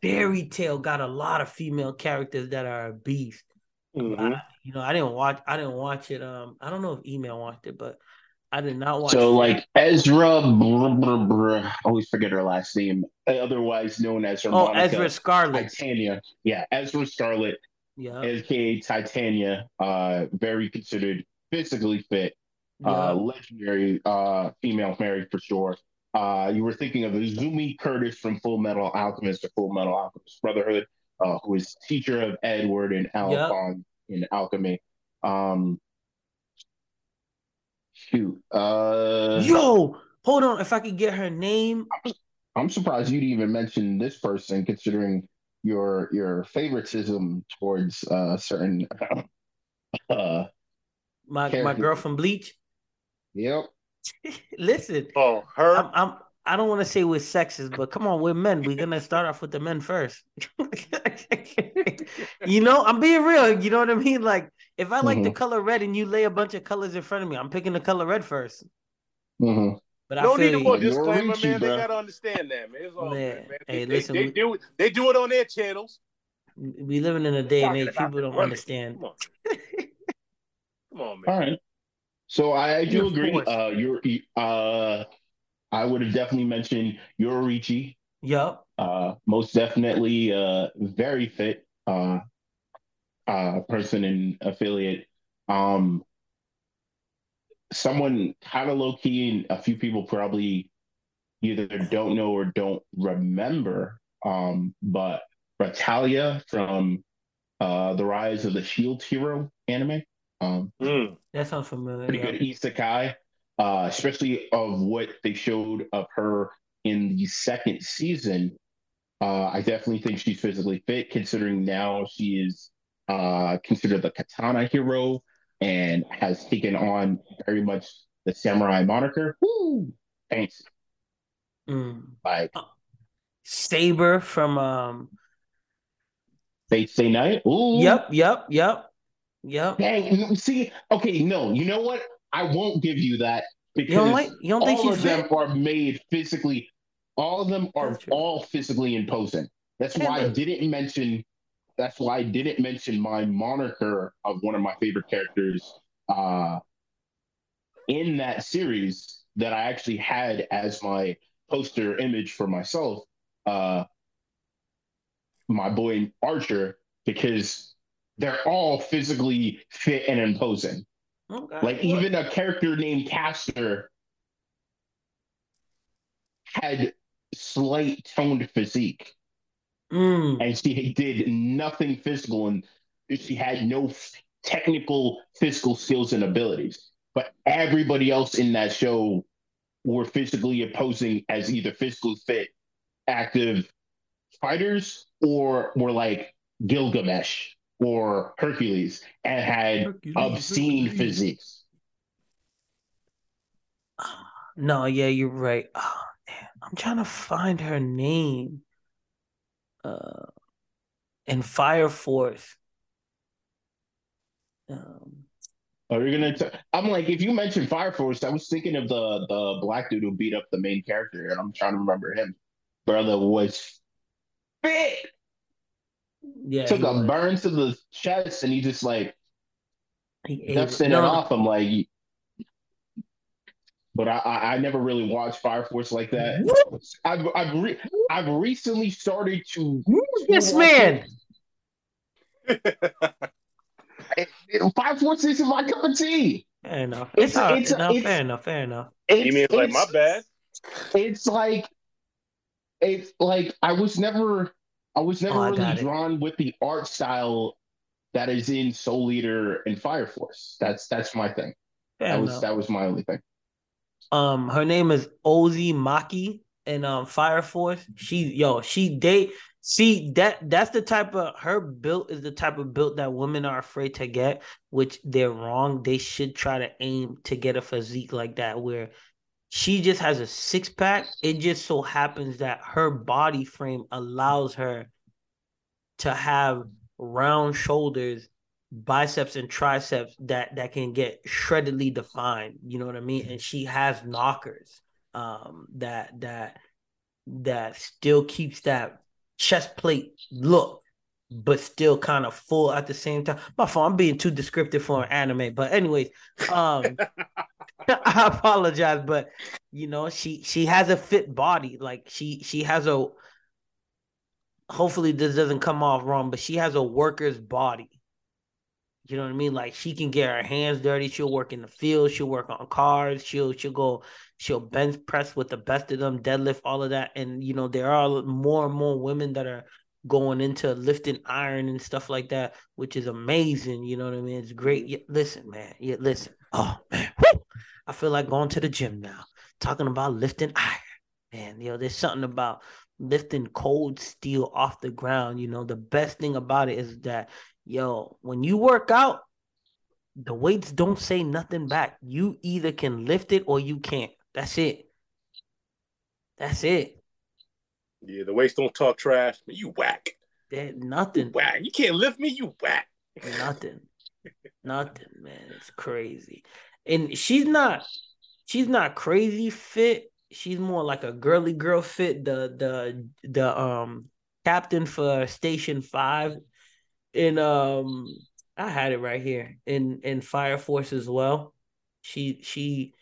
Fairy Tail got a lot of female characters that are a beast. Mhm. I- you know, I didn't watch. I didn't watch it. Um, I don't know if email watched it, but I did not watch. So like Ezra, blah, blah, blah, always forget her last name, otherwise known as her oh, Monica Ezra Scarlet. Titania. Yeah, Ezra Scarlet, Yeah, aka Titania, uh, very considered physically fit, yeah. uh, legendary uh, female married for sure. Uh, you were thinking of Izumi Curtis from Full Metal Alchemist or Full Metal Alchemist Brotherhood, uh, who is teacher of Edward and Alphon in alchemy. Um, shoot, uh, Yo, hold on. If I could get her name, I'm surprised you'd even mention this person, considering your your favoritism towards uh, certain. uh, my my girl from Bleach. yep. Listen, Oh, her. I'm, I'm I don't want to say we're sexist, but come on, we're men. We're gonna start off with the men first. you know, I'm being real. You know what I mean? Like, if I like the Mhm. color red and you lay a bunch of colors in front of me, I'm picking the color red first. hmm But no I need feel to you. put You're disclaimer, reaching, man. They gotta understand that, man. It's all Yeah. good, man. Hey, They, listen, they, they do it. They do it on their channels. we living in a day and age people don't women. understand. Come on, come on, man. right. So I, I do agree. Uh, you're uh, I would have definitely mentioned Yoruichi. Yup. Uh, most definitely, uh, very fit. Uh, uh, person and affiliate. Um, someone kind of low key, and a few people probably either don't know or don't remember. Um, but Raphtalia from uh, the Rise of the Shield Hero anime. Um, Mm. That sounds familiar. pretty yeah. good isekai, uh, especially of what they showed of her in the second season. Uh, I definitely think she's physically fit, considering now she is uh, considered the katana hero and has taken on very much the samurai moniker. Woo! Thanks. Mm. Like Saber from um. Fate Stay Night. Ooh. Yep. Yep. Yep. Yep. Dang. See, okay, no, you know what? I won't give you that because You don't like? You don't think all of them fit? are made physically. All of them are all physically imposing. That's why I didn't mention. That's why I didn't mention my moniker of one of my favorite characters uh, in that series that I actually had as my poster image for myself. Uh, my boy Archer, because they're all physically fit and imposing. Okay. Like even a character named Caster had slight toned physique. Mm. And she did nothing physical and she had no technical physical skills and abilities. But everybody else in that show were physically opposing as either physically fit, active fighters, or were like Gilgamesh or Hercules and had Hercules, obscene Hercules. physiques. No, yeah, you're right. Oh, I'm trying to find her name. Uh, in Fire Force. Um, are you gonna? T- I'm like, if you mentioned Fire Force, I was thinking of the the black dude who beat up the main character, and I'm trying to remember him. Brother was fit. Yeah, took a was. burn to the chest, and he just like dusting no. it off. I'm like, but I, I, I never really watched Fire Force like that. I've I've re- I've recently started to. Who's This man. Fire Force isn't my cup of tea. Fair enough. It's, it's, it's, no, it's fair enough. Fair enough. you mean like my bad? It's like it's like I was never I was never oh, really drawn with the art style that is in Soul Eater and Fire Force. That's that's my thing. Fair that enough. was that was my only thing. Um, her name is Oze Maki in um Fire Force. She yo, she date see that that's the type of her built is the type of built that women are afraid to get, which they're wrong. They should try to aim to get a physique like that where she just has a six pack. It just so happens that her body frame allows her to have round shoulders biceps and triceps that that can get shreddedly defined you know what i mean and she has knockers um that that that still keeps that chest plate look but still kind of full at the same time my fault i'm being too descriptive for an anime but anyways um i apologize but you know she she has a fit body like she she has a hopefully this doesn't come off wrong but she has a worker's body you know what I mean? Like she can get her hands dirty. She'll work in the field. She'll work on cars. She'll she'll go. She'll bench press with the best of them, deadlift, all of that. And you know there are more and more women that are going into lifting iron and stuff like that, which is amazing. You know what I mean? It's great. Yeah, listen, man. Yeah, listen. Oh man, Woo! I feel like going to the gym now. Talking about lifting iron, man. You know, there's something about lifting cold steel off the ground. You know, the best thing about it is that yo, when you work out, the weights don't say nothing back. You either can lift it or you can't. That's it. That's it. Yeah, the weights don't talk trash. You whack. That nothing. You whack. You can't lift me. You whack. Nothing. nothing, man. It's crazy. And she's not. She's not crazy fit. She's more like a girly girl fit. The the the um captain for Station Five and um I had it right here in in Fire Force as well. She she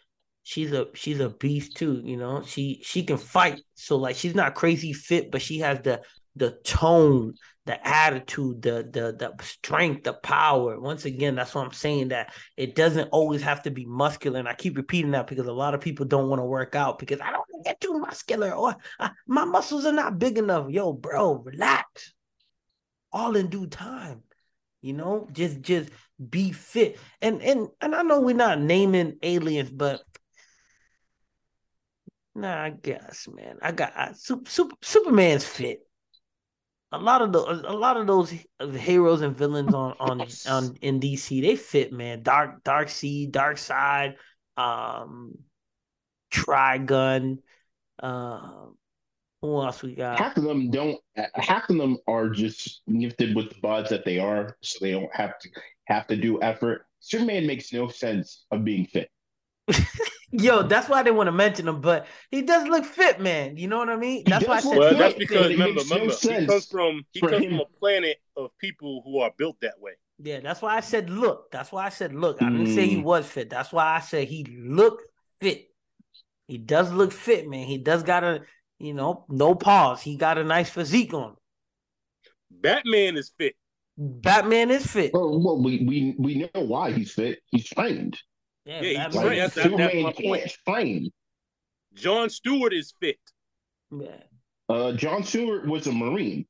she's a she's a beast too, you know. She she can fight. So like she's not crazy fit, but she has the the tone, the attitude, the the the strength, the power. Once again, that's what I'm saying that it doesn't always have to be muscular. And I keep repeating that because a lot of people don't want to work out because I don't want to get too muscular or my muscles are not big enough. Yo, bro, relax all in due time. You know, just just be fit. And and and I know we're not naming aliens, but nah, I guess, man. I got I, super, super, Superman's fit. A lot of the a lot of those heroes and villains on on on in DC they fit, man. Dark dark Darkseid, Dark Side, um, Trigon, um, who else we got? Half of them don't. Half of them are just gifted with the buds that they are, so they don't have to have to do effort. Superman makes no sense of being fit. Yo, that's why they want to mention him, but he does look fit, man. You know what I mean? That's why I said. Well, that's because remember, remember, no he comes from he comes him. from a planet of people who are built that way. Yeah, that's why I said look. That's why I said look. I didn't mm. say he mm. was fit. That's why I said he looked fit. He does look fit, man. He does got a you know, no pause. He got a nice physique on. Him. Batman is fit. Batman is fit. Well, well, we we we know why he's fit. He's trained. Yeah, Yeah, he's Batman trained. That's- fit. that's- Superman my point. can't train. John Stewart is fit. Yeah. Uh, John Stewart was a Marine.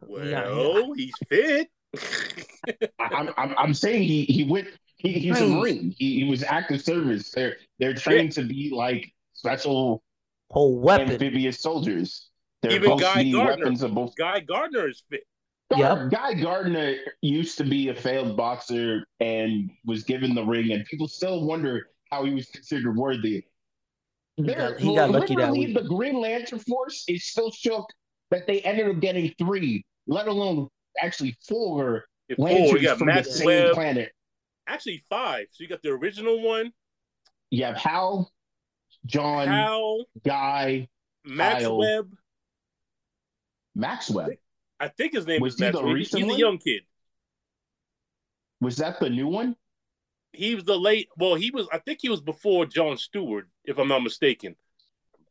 Well, Yeah, he's fit. I, I'm, I'm I'm saying he he went. He, he's a Marine. He, he was active service. They're they're trained to be like special Whole weapon. amphibious soldiers. They're Even supposed Guy Gardner. weapons of both. Guy Gardner is fit. Yep. Guy Gardner used to be a failed boxer and was given the ring, and people still wonder how he was considered worthy. He There- got- he got lucky that literally, week. The Green Lantern Force is still shook that they ended up getting three, let alone actually four If lanterns four, you got from the same Webb. planet. Actually, five. So you got the original one, You have Hal, John, Hal, Guy, Max Kyle. Webb. Maxwell. I think his name Was is he Max the Webb. He's a young kid. Was that the new one? He was the late. Well, he was. I think he was before John Stewart, if I'm not mistaken.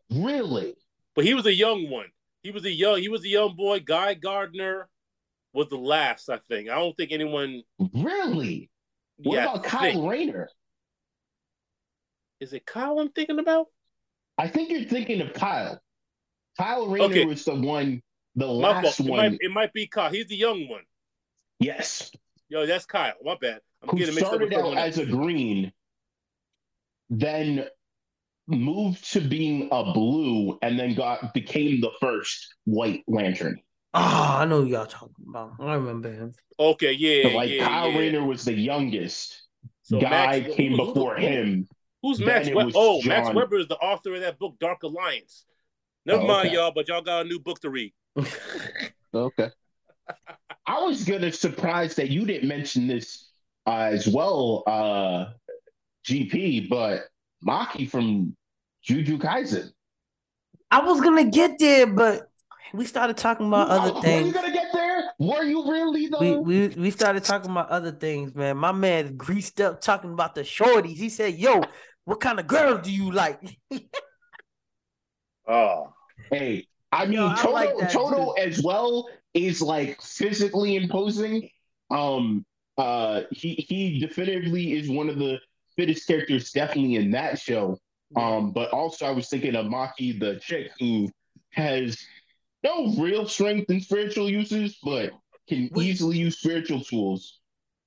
Really? But he was a young one. He was a young. He was a young boy. Guy Gardner was the last. I think. I don't think anyone. Really? What yeah, about Kyle. Rayner? Is it Kyle I'm thinking about? I think you're thinking of Kyle. Kyle Rayner Okay. was the one, the My last. It one. might, it might be Kyle. He's the young one. Yes. Yo, that's Kyle. My bad. I'm who getting mixed up with started out as a green, then moved to being a blue, and then got became the first white lantern. Oh, I know who y'all talking about. I remember him. Okay, yeah, So like yeah, Kyle yeah. Rayner was the youngest. So Guy Max- came who- who- before who- him. Who's Then Max it Webber? was Oh, Max Weber is the author of that book, Dark Alliance. Never Oh, mind, okay. y'all, but y'all got a new book to read. Okay. I was gonna surprise that you didn't mention this uh, as well, uh, GP, but Maki from Juju Kaisen. I was gonna get there, but we started talking about Oh, other things. Were you gonna get there? Were you really though? We, we we started talking about other things, man. My man greased up talking about the shorties. He said, "Yo, what kind of girl do you like?" Oh, Hey, I mean, Yo, I Todo, like Todo as well is like physically imposing. Um, uh, he he definitively is one of the fittest characters, definitely in that show. Um, but also I was thinking of Maki, the chick who has no real strength in spiritual uses, but can Wait. easily use spiritual tools.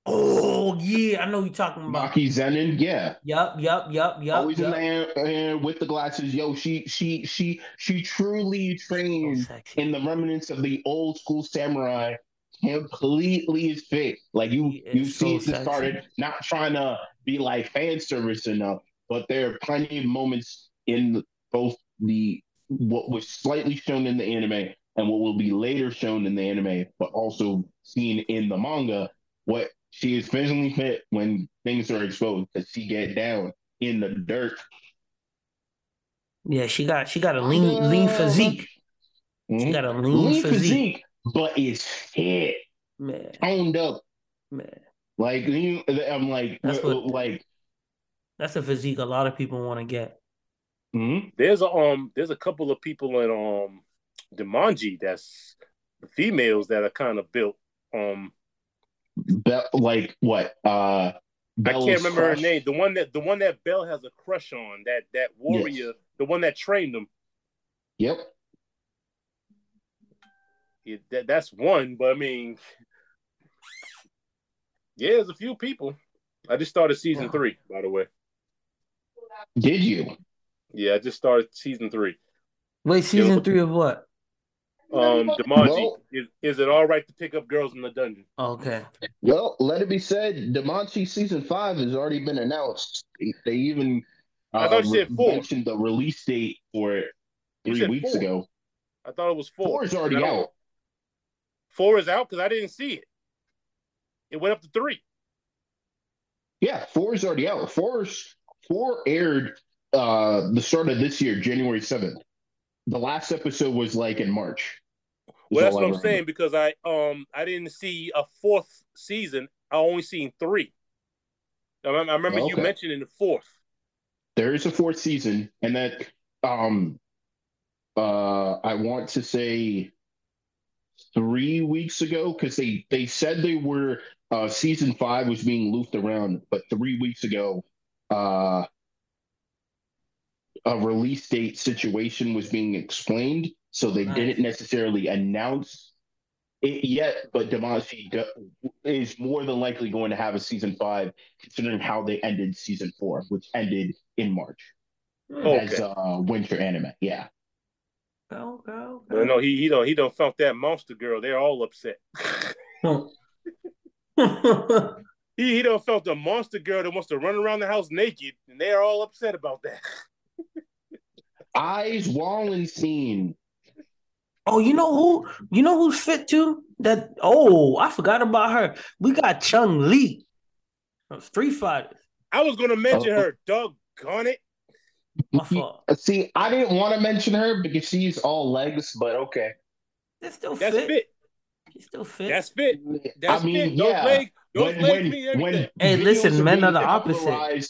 Oh yeah, I know you're talking about. Maki Zenin, yeah. Yup, yup, yup, yup. Always in yup. the air, air with the glasses. Yo, she she she she truly So trained sexy. in the remnants of the old school samurai completely is fit. Like you you is see so it started not trying to be like fan service enough, but there are plenty of moments in both the what was slightly shown in the anime and what will be later shown in the anime, but also seen in the manga, what she is physically fit when things are exposed because she get down in the dirt. Yeah, she got she got a lean lean physique. She Mhm. got a lean, Lean physique. physique, but it's fit, Man, toned up. man, Like you, I'm like, That's what- like, that's a physique a lot of people want to get. mhm. there's a um, there's a couple of people in um, DanMachi that's the females that are kind of built. Um, Be- like what? Uh, I can't remember crush. her name. The one that the one that Bell has a crush on. That that warrior, the one that trained him. Yep. Yeah, that, that's one, but I mean, yeah, there's a few people. I just started season three, by the way. Did you? Yeah, I just started season three. Wait, season Yo. three of what? Um, DanMachi, Well- is, is it all right to pick up girls in the dungeon? Okay. Well, let it be said, DanMachi season five has already been announced. They, they even I uh, thought you said four. mentioned the release date for it three weeks four. ago. I thought it was four. Four is already out. Four is out because I didn't see it. It went up to three. Yeah, four is already out. Four four aired uh the start of this year, January seventh. The last episode was like in March. Well, that's what I'm saying because I um I didn't see a fourth season. I only seen three. I remember, I remember you Okay. mentioning the fourth. There is a fourth season, and that um uh I want to say three weeks ago because they they said they were uh, season five was being looped around, but three weeks ago, uh, a release date situation was being explained, so they Nice. didn't necessarily announce it yet. But DanMachi is more than likely going to have a season five, considering how they ended season four, which ended in March Oh, as uh, winter anime. Yeah. Go, go, But no, he he don't he don't felt that monster girl. They're all upset. he he don't felt the monster girl that wants to run around the house naked, and they're all upset about that. Aiz Wallenstein. Oh, you know who? You know who's fit too? That oh, I forgot about her. We got Chun-Li from Street Fighter. I was gonna mention Oh. her. Doggone it. My fault. Uh, See, I didn't want to mention her because she's all legs, but okay. That's still That's fit. fit. She's still fit. That's fit. That's I mean, fit. Those yeah. legs, those when, legs when, mean when everything. Hey, listen, men are the opposite.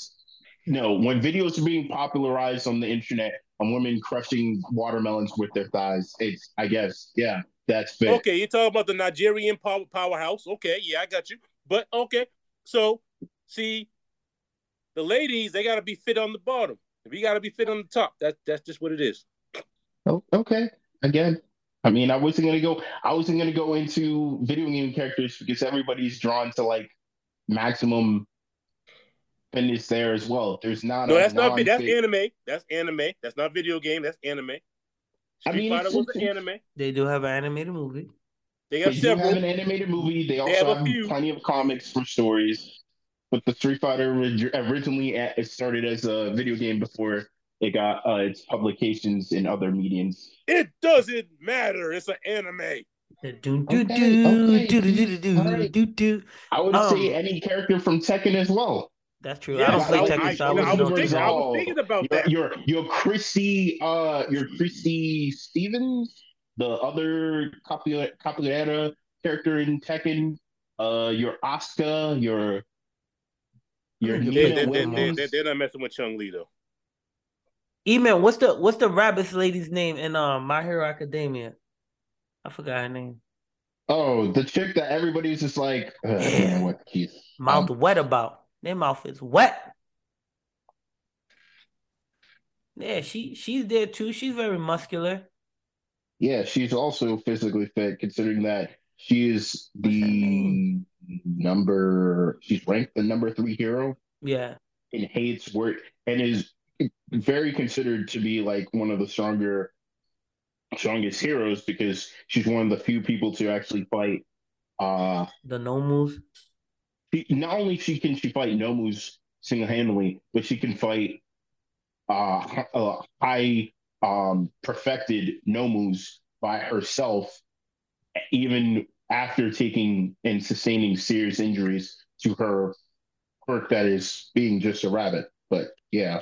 No, when videos are being popularized on the internet on women crushing watermelons with their thighs, it's I guess, yeah, that's fit. Okay, you're talking about the Nigerian power, powerhouse. Okay, yeah, I got you. But okay, so see, the ladies they got to be fit on the bottom. We got to be fit on the top. That that's just what it is. Oh, okay. Again, I mean, I wasn't gonna go. I wasn't gonna go into video game characters because everybody's drawn to like maximum fitness there as well. There's not. No, a that's not. That's anime. That's anime. That's not video game. That's anime. I Street mean, Fighter was an anime. They do have an animated movie. They They got do several. have an animated movie. They also have a have, few. plenty of comics for stories. But the Street Fighter originally a- it started as a video game before it got uh, its publications in other mediums. It doesn't matter. It's an anime. The do do Okay, do okay, do do do alright. do do. I would Um, say any character from Tekken as well. That's true. Yes, I don't play I- Tekken, I, so I you know, I was thinking. I was thinking about Your that. your your Christy uh your Christy Stevens, the other Capoeira, Capoeira character in Tekken, uh your Asuka, your your You they, they, they, they, they, They're not messing with Chun-Li though. E-Man, what's the what's the rabbit's lady's name in um My Hero Academia? I forgot her name. Oh, the chick that everybody's just like, uh, Yeah. what, Keith? Mouth Um, wet about. Their mouth is wet. Yeah, she she's there too. She's very muscular. yeah, she's also physically fit, considering that she is the number. She's ranked the number three hero Yeah. in Hate's work and is very considered to be like one of the stronger, strongest heroes because she's one of the few people to actually fight. Uh, The Nomus. She, not only she can she fight Nomus single handedly, but she can fight uh, uh high um perfected Nomus by herself, even after taking and sustaining serious injuries to her quirk that is being just a rabbit. But yeah,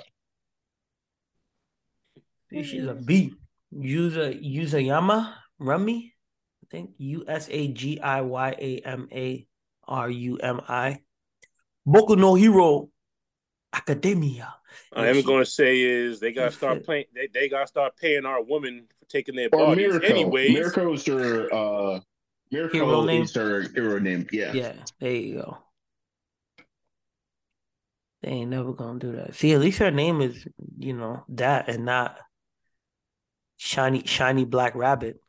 she's a beat. User Usagiyama Rumi. I think U S A G I Y A M A R U M I. Boku no Hero Academia. I am going to say is they got to start fit. playing. They, they got to start paying our women for taking their or bodies. Mirko. Anyways, Mirko is her uh, Mirko Hero name? is her hero name. Yeah. Yeah, there you go. They ain't never gonna do that. See, at least her name is, you know, that and not shiny, shiny black rabbit.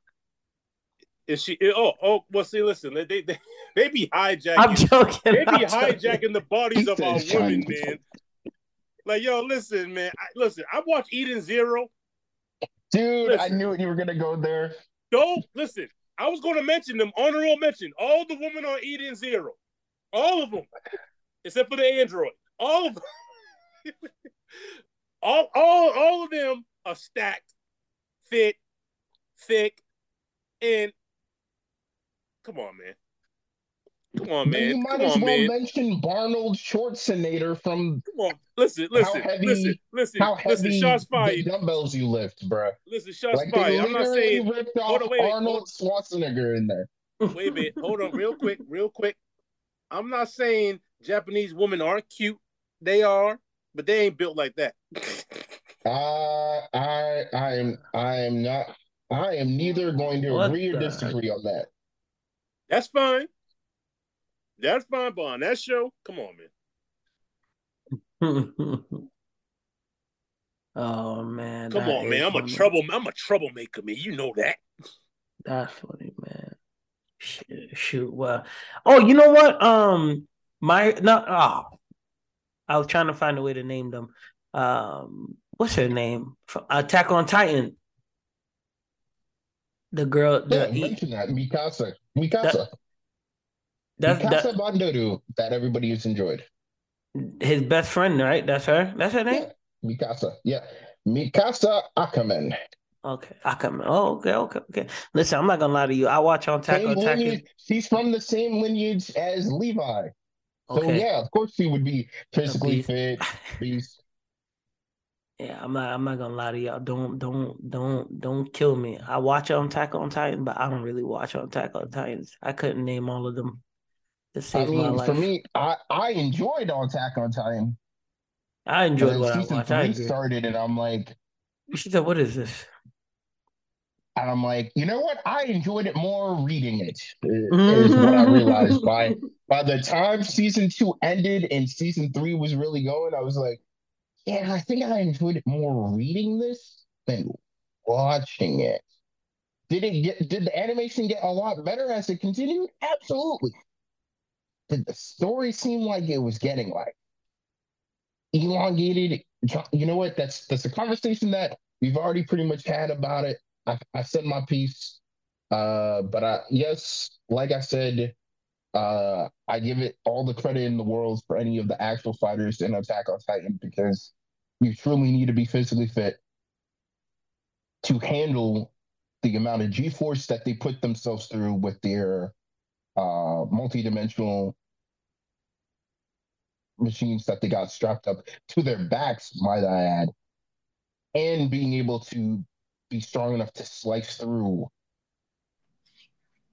Is she? Eh, oh, oh. Well, see, listen, they they they, they be hijacking. I'm joking. they be I'm joking. hijacking the bodies of our women, man. Like, yo, listen, man. I, listen, I watched Eden Zero. Dude, I knew you were gonna go there. Don't listen. I was going to mention them. Honorable mention. All the women on Eden Zero. All of them, except for the android. All of them. all, all, all of them are stacked, fit, thick, and come on, man. Come on, Then you might Come as on, well man. mention Barnold Schwarzenegger from Come on. Listen, listen, heavy- listen, listen, how listen. heavy Shots the fired. dumbbells you lift, bruh. Listen, shots Like fired. I'm not saying. ripped Hold off on, wait, wait, Arnold Schwarzenegger in there. Wait a minute. Hold on, real quick, real quick. I'm not saying Japanese women aren't cute. They are, but they ain't built like that. Uh, I I am I am not I am neither going to What agree or the- disagree on that. That's fine. That's fine, but on that show, come on, man. oh man. Come on, man. I'm a trouble. I'm a troublemaker, man. You know that. That's funny, man. Shoot, shoot. Well, oh, you know what? Um, my no. Oh, I was trying to find a way to name them. Um, what's her name? Attack on Titan. The girl. Yeah, mention that Mikasa. Mikasa. that's Mikasa that, Bandoru that everybody has enjoyed. his best friend, right? That's her. That's her name. Yeah, Mikasa. Yeah, Mikasa Ackerman. Okay, come. Oh, okay, okay, okay. Listen, I'm not gonna lie to you. I watch on on Titan. She's from the same lineage as Levi. So Okay. yeah, of course she would be physically fit. Beast. Yeah, I'm not. I'm not gonna lie to y'all. Don't, don't, don't, don't kill me. I watch on Attack on Titan, but I don't really watch on Attack on Titans. I couldn't name all of them. I mean, life. for me, I I enjoyed on Attack on Titan. I enjoyed what I season watched. Three agree. started, and I'm like, She said, "What is this?" and I'm like, you know what? I enjoyed it more reading it. Is what I realized by by the time season two ended and season three was really going. I was like, yeah, I think I enjoyed it more reading this than watching it. Did it get? Did the animation get a lot better as it continued? Absolutely. Did the story seem like it was getting like elongated? You know what? That's that's a conversation that we've already pretty much had about it. I, I said my piece, uh, but I yes, like I said, uh, I give it all the credit in the world for any of the actual fighters in Attack on Titan because you truly need to be physically fit to handle the amount of G-force that they put themselves through with their uh multi-dimensional machines that they got strapped up to their backs, might I add, and being able to be strong enough to slice through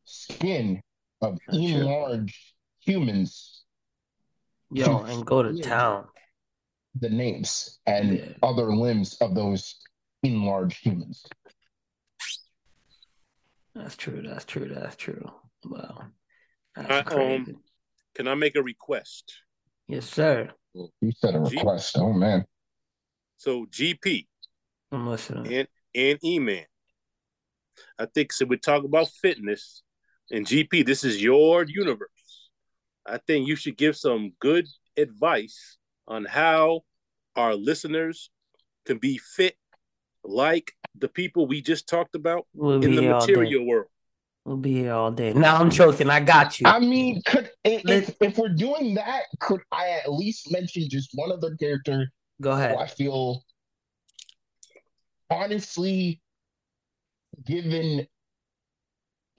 skin of That's enlarged humans, Yo, and go to town. the names and Yeah. other limbs of those enlarged humans. That's true. That's true. That's true. Wow, that's um, crazy. Can I make a request? Yes, sir. You said a Gee. request. Oh man. So GP I'm listening. and and E-Man. I think so. We talk about fitness and GP. This is your universe. I think you should give some good advice on how our listeners can be fit like the people we just talked about We'll in the here all day. material world. We'll be here all day. Now I'm choking. I got you. I mean, could if, if we're doing that, could I at least mention just one other character Go who ahead. I feel honestly given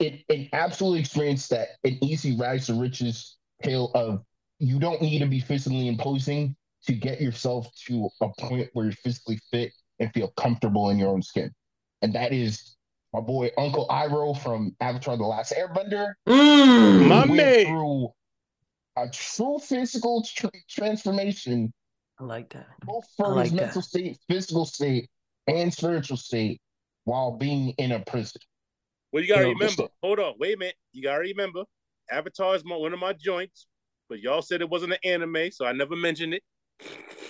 it an absolute experience that an easy rise to riches tale of you don't need to be physically imposing to get yourself to a point where you're physically fit and feel comfortable in your own skin. And that is my boy Uncle Iroh from Avatar The Last Airbender. Mm. My man. through a true physical tr- transformation, I like that. both for like his that. mental state, physical state, and spiritual state, while being in a prison. Well, you gotta Yo, remember. Hold on, wait a minute. You gotta remember. Avatar is my, one of my joints, but y'all said it wasn't an anime, so I never mentioned it.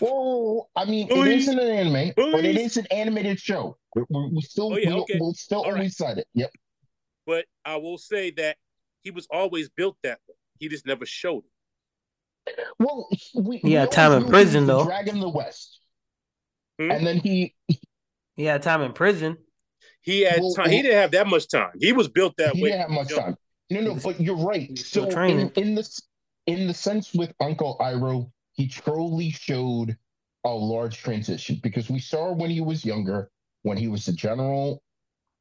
Well, I mean, it Please. isn't an anime, but it is an animated show. We, we, we still, Oh, yeah, we, okay. will still All right. always cite it. Yep. But I will say that he was always built that way. He just never showed it. Well, we, He had we time in prison, though. Dragon the West, Hmm? and then he He had time in prison. He had Well, time. He didn't have that much time. He was built that he way. He didn't have much Jump. time. No, no, but you're right. So in, in this in the sense with Uncle Iroh, he truly showed a large transition because we saw when he was younger, when he was a general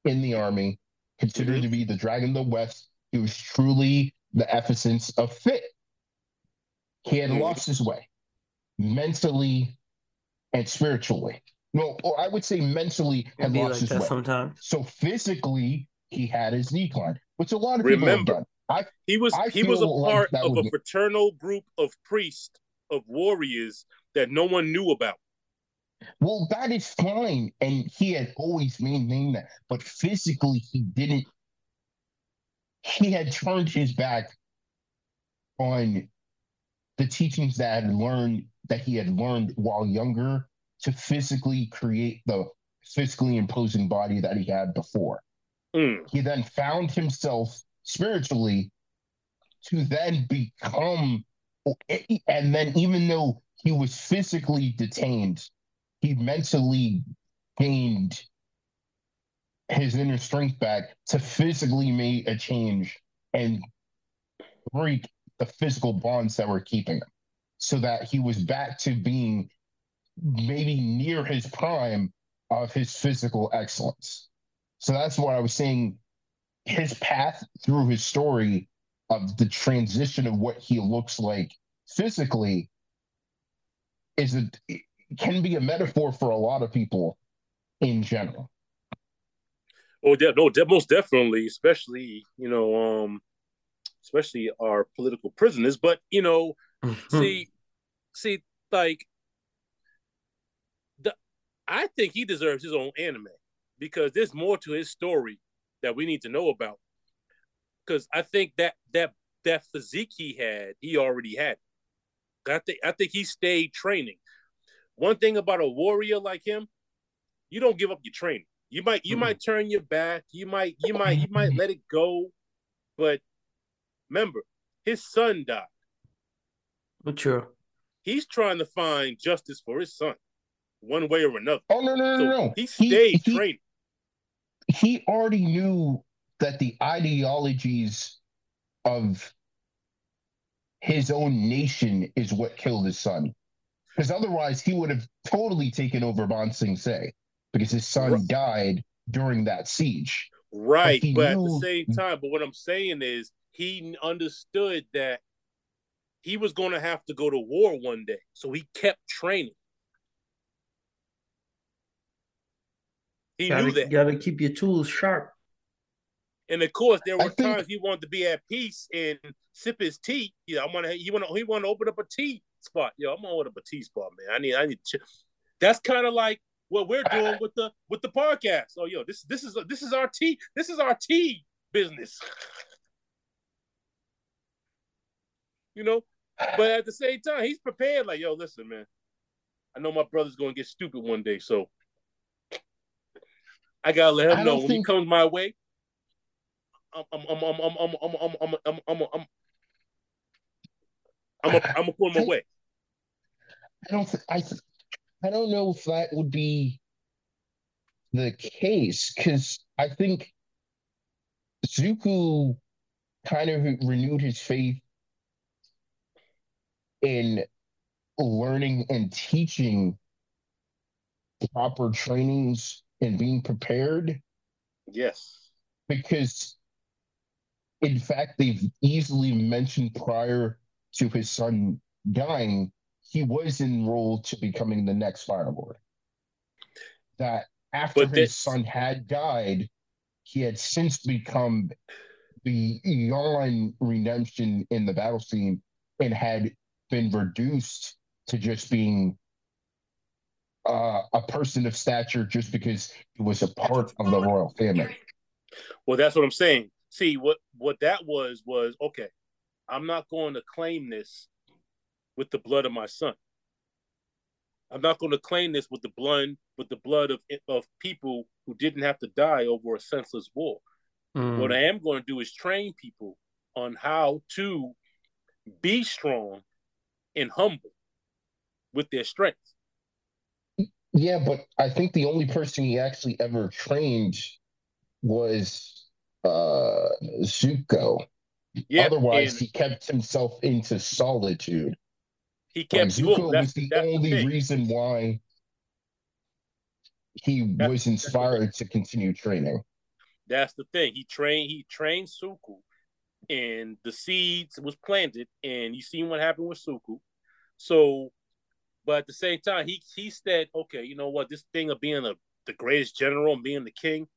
in the army, considered Mhm. to be the Dragon of the West, he was truly the essence of fit. He had Mhm. lost his way mentally and spiritually. No, or I would say mentally It'd had be lost like his way. sometimes. So physically, he had his knee decline, which a lot of people have Remember, done. I He was I he was a feel like part of would a be- fraternal group of priests of warriors that no one knew about. Well, that is fine. And he had always maintained that. But physically, he didn't. He had turned his back on the teachings that had learned that he had learned while younger to physically create the physically imposing body that he had before. Mm. He then found himself spiritually to then become and then even though he was physically detained he mentally gained his inner strength back to physically make a change and break the physical bonds that were keeping him so that he was back to being maybe near his prime of his physical excellence. So that's what I was saying. His path through his story of the transition of what he looks like physically is a can be a metaphor for a lot of people in general. Oh, yeah, no, most definitely, especially you know, um, especially our political prisoners. But you know, see, see, like, the I think he deserves his own anime because there's more to his story that we need to know about. Because I think that that that physique he had, he already had. I think I think he stayed training. One thing about a warrior like him, you don't give up your training. You might you mm-hmm. might turn your back, you might you might you might let it go, but remember, his son died. But Mature. He's trying to find justice for his son, one way or another. Oh no no no so no! He stayed he, training. He already knew that the ideologies of his own nation is what killed his son. Because otherwise, he would have totally taken over Ba Sing Se because his son right. died during that siege. Right. But, but at the same time, but what I'm saying is he understood that he was going to have to go to war one day. So he kept training. He gotta, knew that. You gotta keep your tools sharp. And of course, there were think, times he wanted to be at peace and sip his tea. You know, I want to. He want to. He want to open up a tea spot. Yo, I'm gonna open up a tea spot, man. I need. I need. To, that's kind of like what we're doing with the with the podcast. Oh, yo, this this is this is our tea. This is our tea business. you know, but at the same time, he's prepared. Like, yo, listen, man. I know my brother's gonna get stupid one day, so I gotta let him know when he comes my way. I'm I'm I'm I'm I'm I'm I'm I'm I'm I'm I'm I'm I'm gonna put him away. I don't I I don't know if that would be the case because I think Zuko kind of renewed his faith in learning and teaching proper trainings and being prepared. Yes. Because in fact, they've easily mentioned prior to his son dying, he was enrolled to becoming the next Fire Lord. That after but his son had died, he had since become the Eon redemption in the battle scene and had been reduced to just being uh, a person of stature just because he was a part of the royal family. Well, that's what I'm saying. See, what what that was was okay. I'm not going to claim this with the blood of my son. I'm not going to claim this with the blood with the blood of of people who didn't have to die over a senseless war. Mm. What I am going to do is train people on how to be strong and humble with their strength. Yeah, but I think the only person he actually ever trained was uh Zuko. Otherwise, he kept himself into solitude. He kept like, Zuko was the only the reason why he that's, was inspired to continue training. That's the thing. He trained. He trained Zuko, and the seeds was planted, and you seen what happened with Zuko. So, but at the same time, he he said, "Okay, you know what? This thing of being a the greatest general and being the king,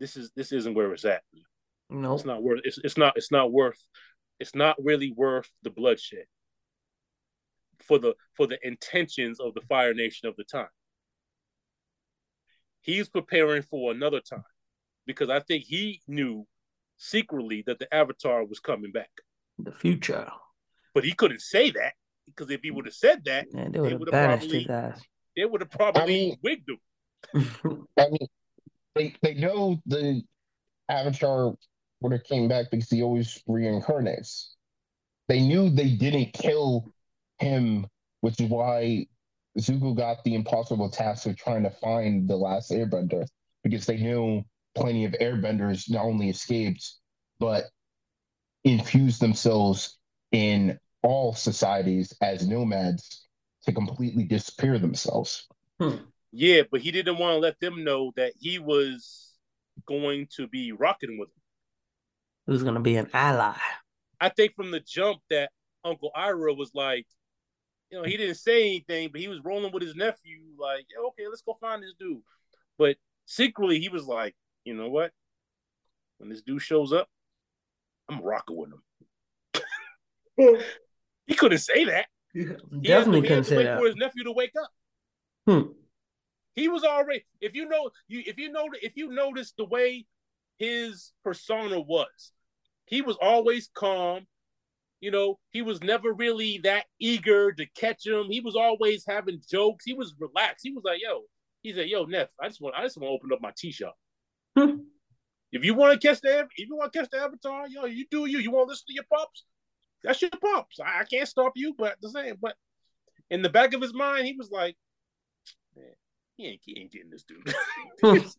this is this isn't where it's at. No, it's not worth. It's it's not it's not worth. It's not really worth the bloodshed for the for the intentions of the Fire Nation of the time. he's preparing for another time because I think he knew secretly that the Avatar was coming back. The future. But he couldn't say that because if he would have said that, Man, they would have banished his ass. They would have probably I mean, wigged him. I mean, they they know the Avatar would have came back because he always reincarnates. They knew they didn't kill him, which is why Zuko got the impossible task of trying to find the last airbender because they knew plenty of airbenders not only escaped but infused themselves in all societies as nomads to completely disappear themselves. Hmm. Yeah, but he didn't want to let them know that he was going to be rocking with them. He was going to be an ally. I think from the jump that Uncle Iroh was like, you know, he didn't say anything, but he was rolling with his nephew, like, yeah, okay, let's go find this dude. But secretly, he was like, you know what? When this dude shows up, I'm rocking with him. he couldn't say that. Yeah, definitely couldn't say wait that. For his nephew to wake up. Hmm. He was already. If you know, you if you know, if you notice the way his persona was, he was always calm. You know, he was never really that eager to catch him. He was always having jokes. He was relaxed. He was like, "Yo," he said, "Yo, Neff, I just want, I just want to open up my tea shop." if you want to catch the, if you want to catch the avatar, yo, you do you. You want to listen to your pops? That's your pops. I, I can't stop you, but the same. But in the back of his mind, he was like, "Man, he ain't, he ain't getting this dude."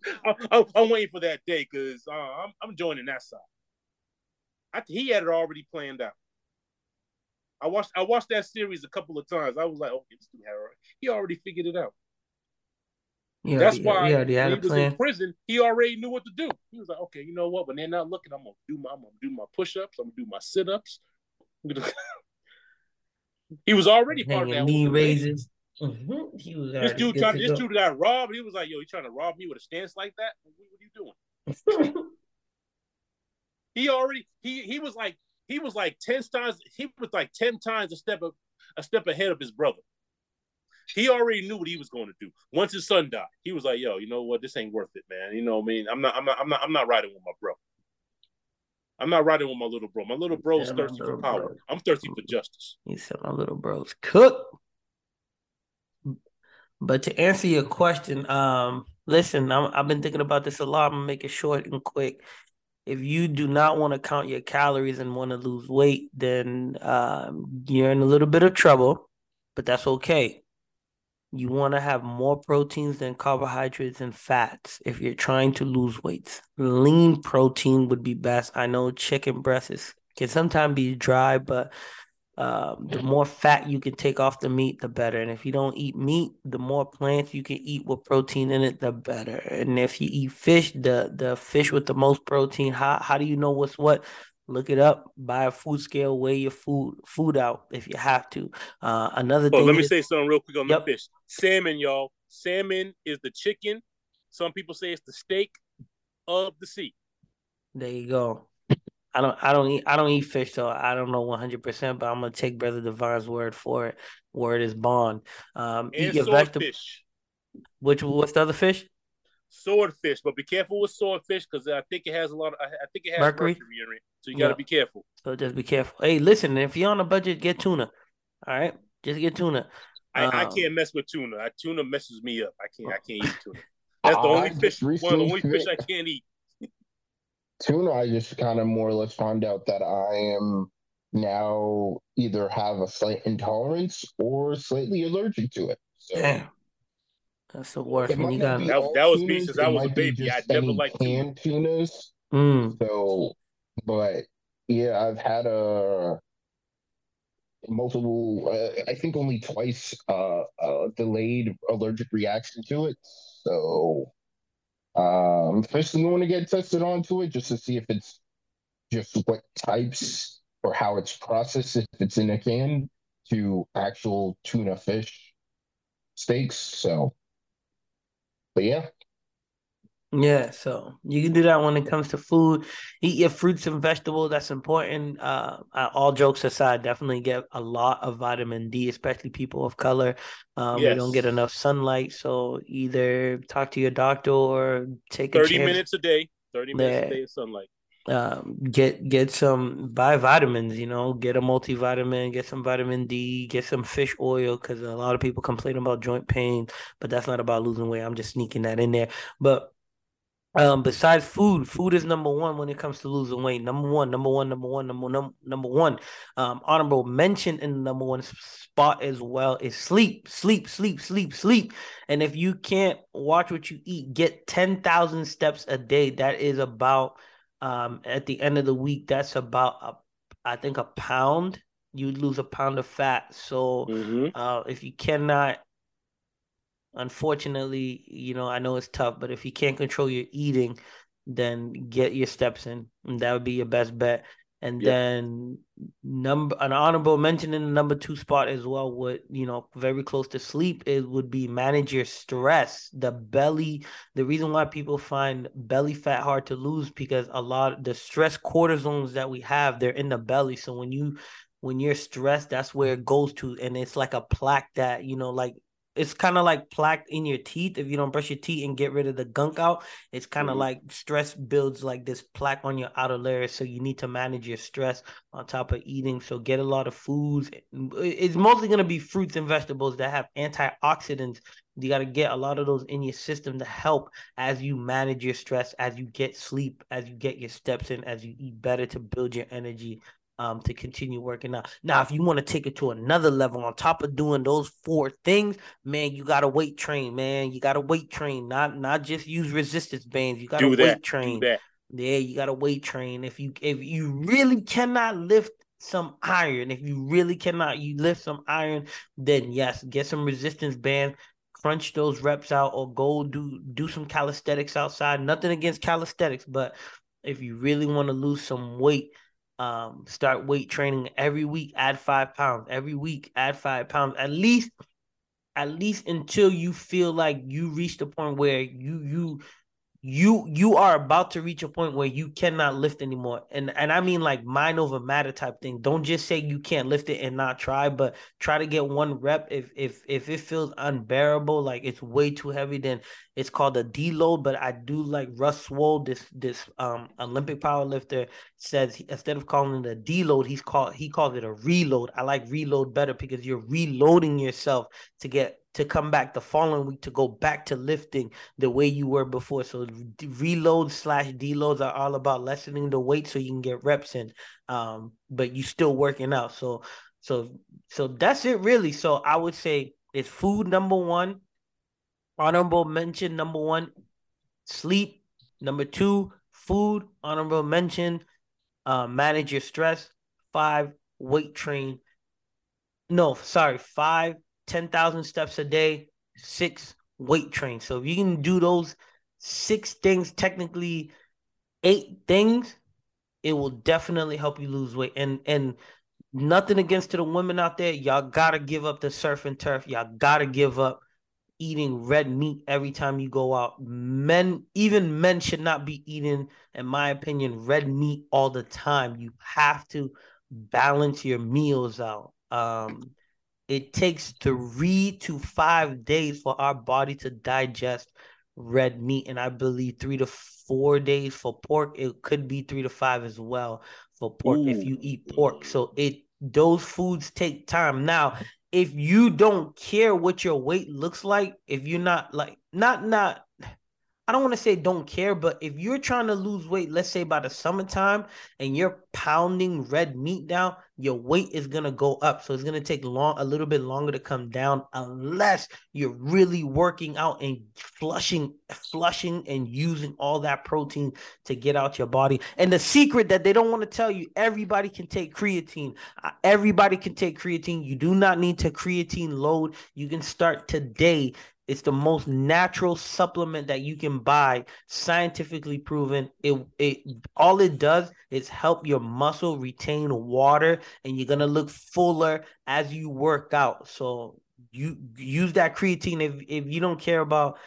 I, am waiting for that day because uh, I'm, I'm joining that side. I, he had it already planned out. I watched I watched that series a couple of times. I was like, okay, this dude had he already figured it out. Yeah, That's why he, he was plan. in prison. He already knew what to do. He was like, okay, you know what? When they're not looking, I'm gonna do my I'm gonna do my push ups. I'm gonna do my sit ups. He was already part of that. Knee raises. Mm-hmm. He was this dude trying. This dude got robbed. He was like, "Yo, you trying to rob me with a stance like that? What, what are you doing?" he already he he was like he was like ten times he was like ten times a step of, a step ahead of his brother. He already knew what he was going to do. Once his son died, he was like, "Yo, you know what? This ain't worth it, man. You know what I mean? I'm not, I'm not, I'm not, I'm not riding with my bro. I'm not riding with my little bro. My little bro is thirsty for power. Bro. I'm thirsty for justice." He said, "My little bro's cook." But to answer your question, um, listen, i have been thinking about this a lot. I'm gonna make it short and quick if you do not want to count your calories and want to lose weight, then um, you're in a little bit of trouble, but that's okay. You want to have more proteins than carbohydrates and fats if you're trying to lose weight. Lean protein would be best. I know chicken breast is, can sometimes be dry, but um, the more fat you can take off the meat, the better. And if you don't eat meat, the more plants you can eat with protein in it, the better. And if you eat fish, the the fish with the most protein, how how do you know what's what? Look it up. Buy a food scale. Weigh your food food out if you have to. Uh, another oh, thing. Let me is, say something real quick on yep. the fish. Salmon, y'all. Salmon is the chicken. Some people say it's the steak of the sea. There you go. I don't I don't eat I don't eat fish so I don't know one hundred percent, but I'm gonna take Brother Divine's word for it. Word is bond. Um and eat your vegetables. Which what's the other fish? Swordfish, but be careful with swordfish because I think it has a lot of I think it has mercury, mercury in it. So you gotta be careful. So just be careful. Hey, listen, if you're on a budget, get tuna. All right? Just get tuna. I, um, I can't mess with tuna. I, tuna messes me up. I can't I can't eat tuna. That's the only fish one of the only fish I can't eat tuna, I just kind of more or less found out that I am now either have a slight intolerance or slightly allergic to it. So Damn. That's the worst when you got that, that was me since I was a baby. I never liked canned tuna. tunas. Mm. So, but yeah, I've had a multiple. Uh, I think only twice uh, uh, delayed allergic reaction to it. So um, first, we want to get tested onto it just to see if it's just what types or how it's processed, if it's in a can to actual tuna fish steaks. So, but yeah. Yeah, so you can do that when it comes to food. Eat your fruits and vegetables. That's important. Uh, all jokes aside, definitely get a lot of vitamin D, especially people of color. Um, yes. We don't get enough sunlight, so either talk to your doctor or take thirty minutes a day. Thirty minutes yeah. a day of sunlight. Um, get get some buy vitamins. You know, get a multivitamin, get some vitamin D, get some fish oil because a lot of people complain about joint pain, but that's not about losing weight. I'm just sneaking that in there, but um, besides food, food is number one when it comes to losing weight. Number one, number one, number one, number number, number one. Um, honorable mention in the number one spot as well is sleep, sleep, sleep, sleep, sleep. And if you can't watch what you eat, get ten thousand steps a day. That is about um at the end of the week. That's about a, I think a pound. You lose a pound of fat. So mm-hmm. uh, if you cannot unfortunately, you know, I know it's tough, but if you can't control your eating, then get your steps in. And that would be your best bet. And yep. then number an honorable mention in the number two spot as well would, you know, very close to sleep, it would be manage your stress. The belly, the reason why people find belly fat hard to lose because a lot of the stress cortisols that we have, they're in the belly. So when you when you're stressed, that's where it goes to. And it's like a plaque that, you know, like it's kind of like plaque in your teeth if you don't brush your teeth and get rid of the gunk out. It's kind of mm-hmm. like stress builds like this plaque on your outer layer so you need to manage your stress on top of eating. So get a lot of foods. It's mostly going to be fruits and vegetables that have antioxidants. You got to get a lot of those in your system to help as you manage your stress as you get sleep as you get your steps in as you eat better to build your energy um, to continue working out. Now, if you want to take it to another level, on top of doing those four things, man, you gotta weight train, man. You gotta weight train, not not just use resistance bands. You gotta weight train. Yeah, you gotta weight train. If you if you really cannot lift some iron, if you really cannot you lift some iron, then yes, get some resistance band. Crunch those reps out, or go do do some calisthenics outside. Nothing against calisthenics, but if you really want to lose some weight, um, start weight training every week, add five pounds every week, add five pounds at least, at least until you feel like you reach the point where you you you you are about to reach a point where you cannot lift anymore. And and i mean like mind over matter type thing. Don't just say you can't lift it and not try but try to get one rep. If if if it feels unbearable like it's way too heavy then it's called a deload. But i do like russ swole this this um olympic power lifter says instead of calling it a deload he's called he calls it a reload. I like reload better because you're reloading yourself to get to come back the following week to go back to lifting the way you were before. So reload slash deloads are all about lessening the weight so you can get reps in, um, but you're still working out. So so so that's it really. So I would say it's food number one, honorable mention number one, sleep number two, food honorable mention, uh, manage your stress. Five weight train. No, sorry, five 10,000 steps a day, six weight train. So if you can do those six things, technically eight things, it will definitely help you lose weight. And and nothing against to the women out there, y'all gotta give up the surf and turf. Y'all gotta give up eating red meat every time you go out. Men, even men should not be eating, in my opinion, red meat all the time. You have to balance your meals out. Um, it takes three to five days for our body to digest red meat and i believe three to four days for pork. It could be three to five as well for pork Ooh. if you eat pork. So it those foods take time. Now if you don't care what your weight looks like if you're not like not not I don't want to say don't care, but if you're trying to lose weight, let's say by the summertime, and you're pounding red meat down, your weight is gonna go up. So it's gonna take long a little bit longer to come down unless you're really working out and flushing, flushing and using all that protein to get out your body. And the secret that they don't want to tell you, everybody can take creatine. Uh, everybody can take creatine. You do not need to creatine load. You can start today it's the most natural supplement that you can buy, scientifically proven. It it all it does is help your muscle retain water and you're going to look fuller as you work out. So you use that creatine if if you don't care about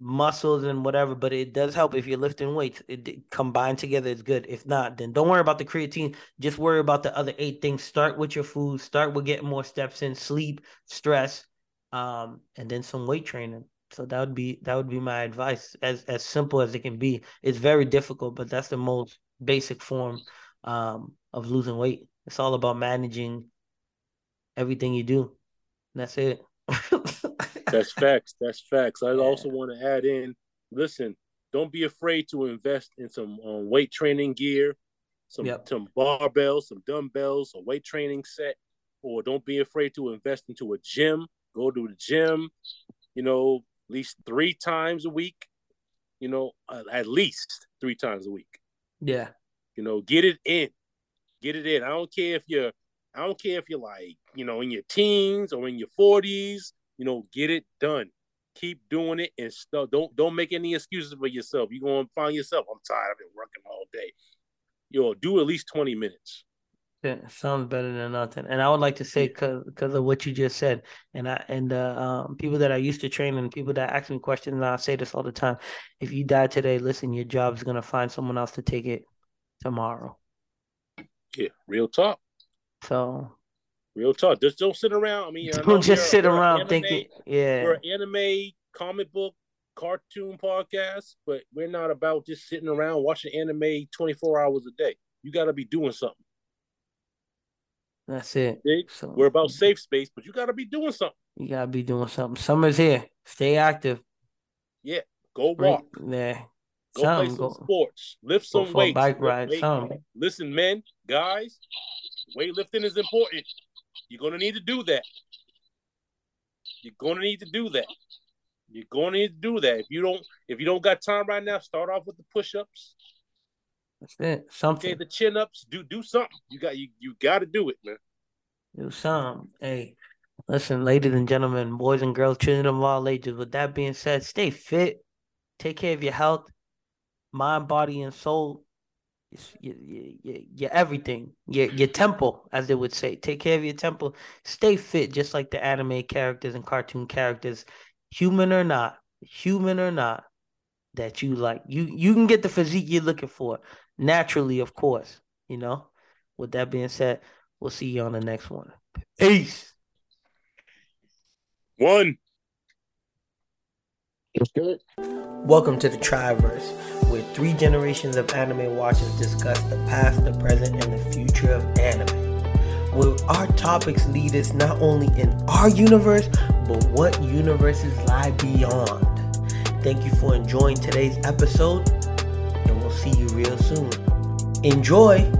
muscles and whatever, but it does help if you're lifting weights. It, it combined together is good. If not, then don't worry about the creatine. Just worry about the other eight things. Start with your food. Start with getting more steps in, sleep, stress, um, and then some weight training. So that would be that would be my advice. As as simple as it can be. It's very difficult, but that's the most basic form um, of losing weight. It's all about managing everything you do. That's it. That's facts. That's facts. I also want to add in. Listen, don't be afraid to invest in some um, weight training gear, some yep. some barbells, some dumbbells, a weight training set, or don't be afraid to invest into a gym. Go to the gym, you know, at least three times a week. You know, uh, at least three times a week. Yeah. You know, get it in, get it in. I don't care if you're, I don't care if you're like, you know, in your teens or in your forties you know, get it done. Keep doing it and stuff. Don't don't make any excuses for yourself. You're gonna find yourself. I'm tired. I've been working all day. Yo, do at least 20 minutes. Yeah, sounds better than nothing. And I would like to say because because of what you just said, and I and uh, um, people that I used to train and people that ask me questions, and I say this all the time: if you die today, listen, your job is gonna find someone else to take it tomorrow. Yeah, real talk. So Real talk. Just don't sit around. I mean, don't just sit around anime, thinking. Yeah, we're anime, comic book, cartoon podcast, but we're not about just sitting around watching anime twenty four hours a day. You got to be doing something. That's it. So, we're about safe space, but you got to be doing something. You got to be doing something. Summer's here. Stay active. Yeah, go walk. Yeah. Go some, play some go, sports. Lift some weights. Bike ride. Some. Listen, men, guys, weightlifting is important. You're gonna need to do that. You're gonna need to do that. You're gonna need to do that. If you don't, if you don't got time right now, start off with the push-ups. That's it. Something. Okay, the chin-ups. Do do something. You got you you got to do it, man. Do something. Hey, listen, ladies and gentlemen, boys and girls, children of all ages. With that being said, stay fit. Take care of your health, mind, body, and soul your, your, your everything, your your temple, as they would say. Take care of your temple. Stay fit, just like the anime characters and cartoon characters, human or not, human or not, that you like. You you can get the physique you're looking for naturally, of course. You know. With that being said, we'll see you on the next one. Peace. One. That's good. Welcome to the Triverse where three generations of anime watchers discuss the past, the present, and the future of anime. Where our topics lead us not only in our universe, but what universes lie beyond. Thank you for enjoying today's episode, we'll see you real soon. Enjoy!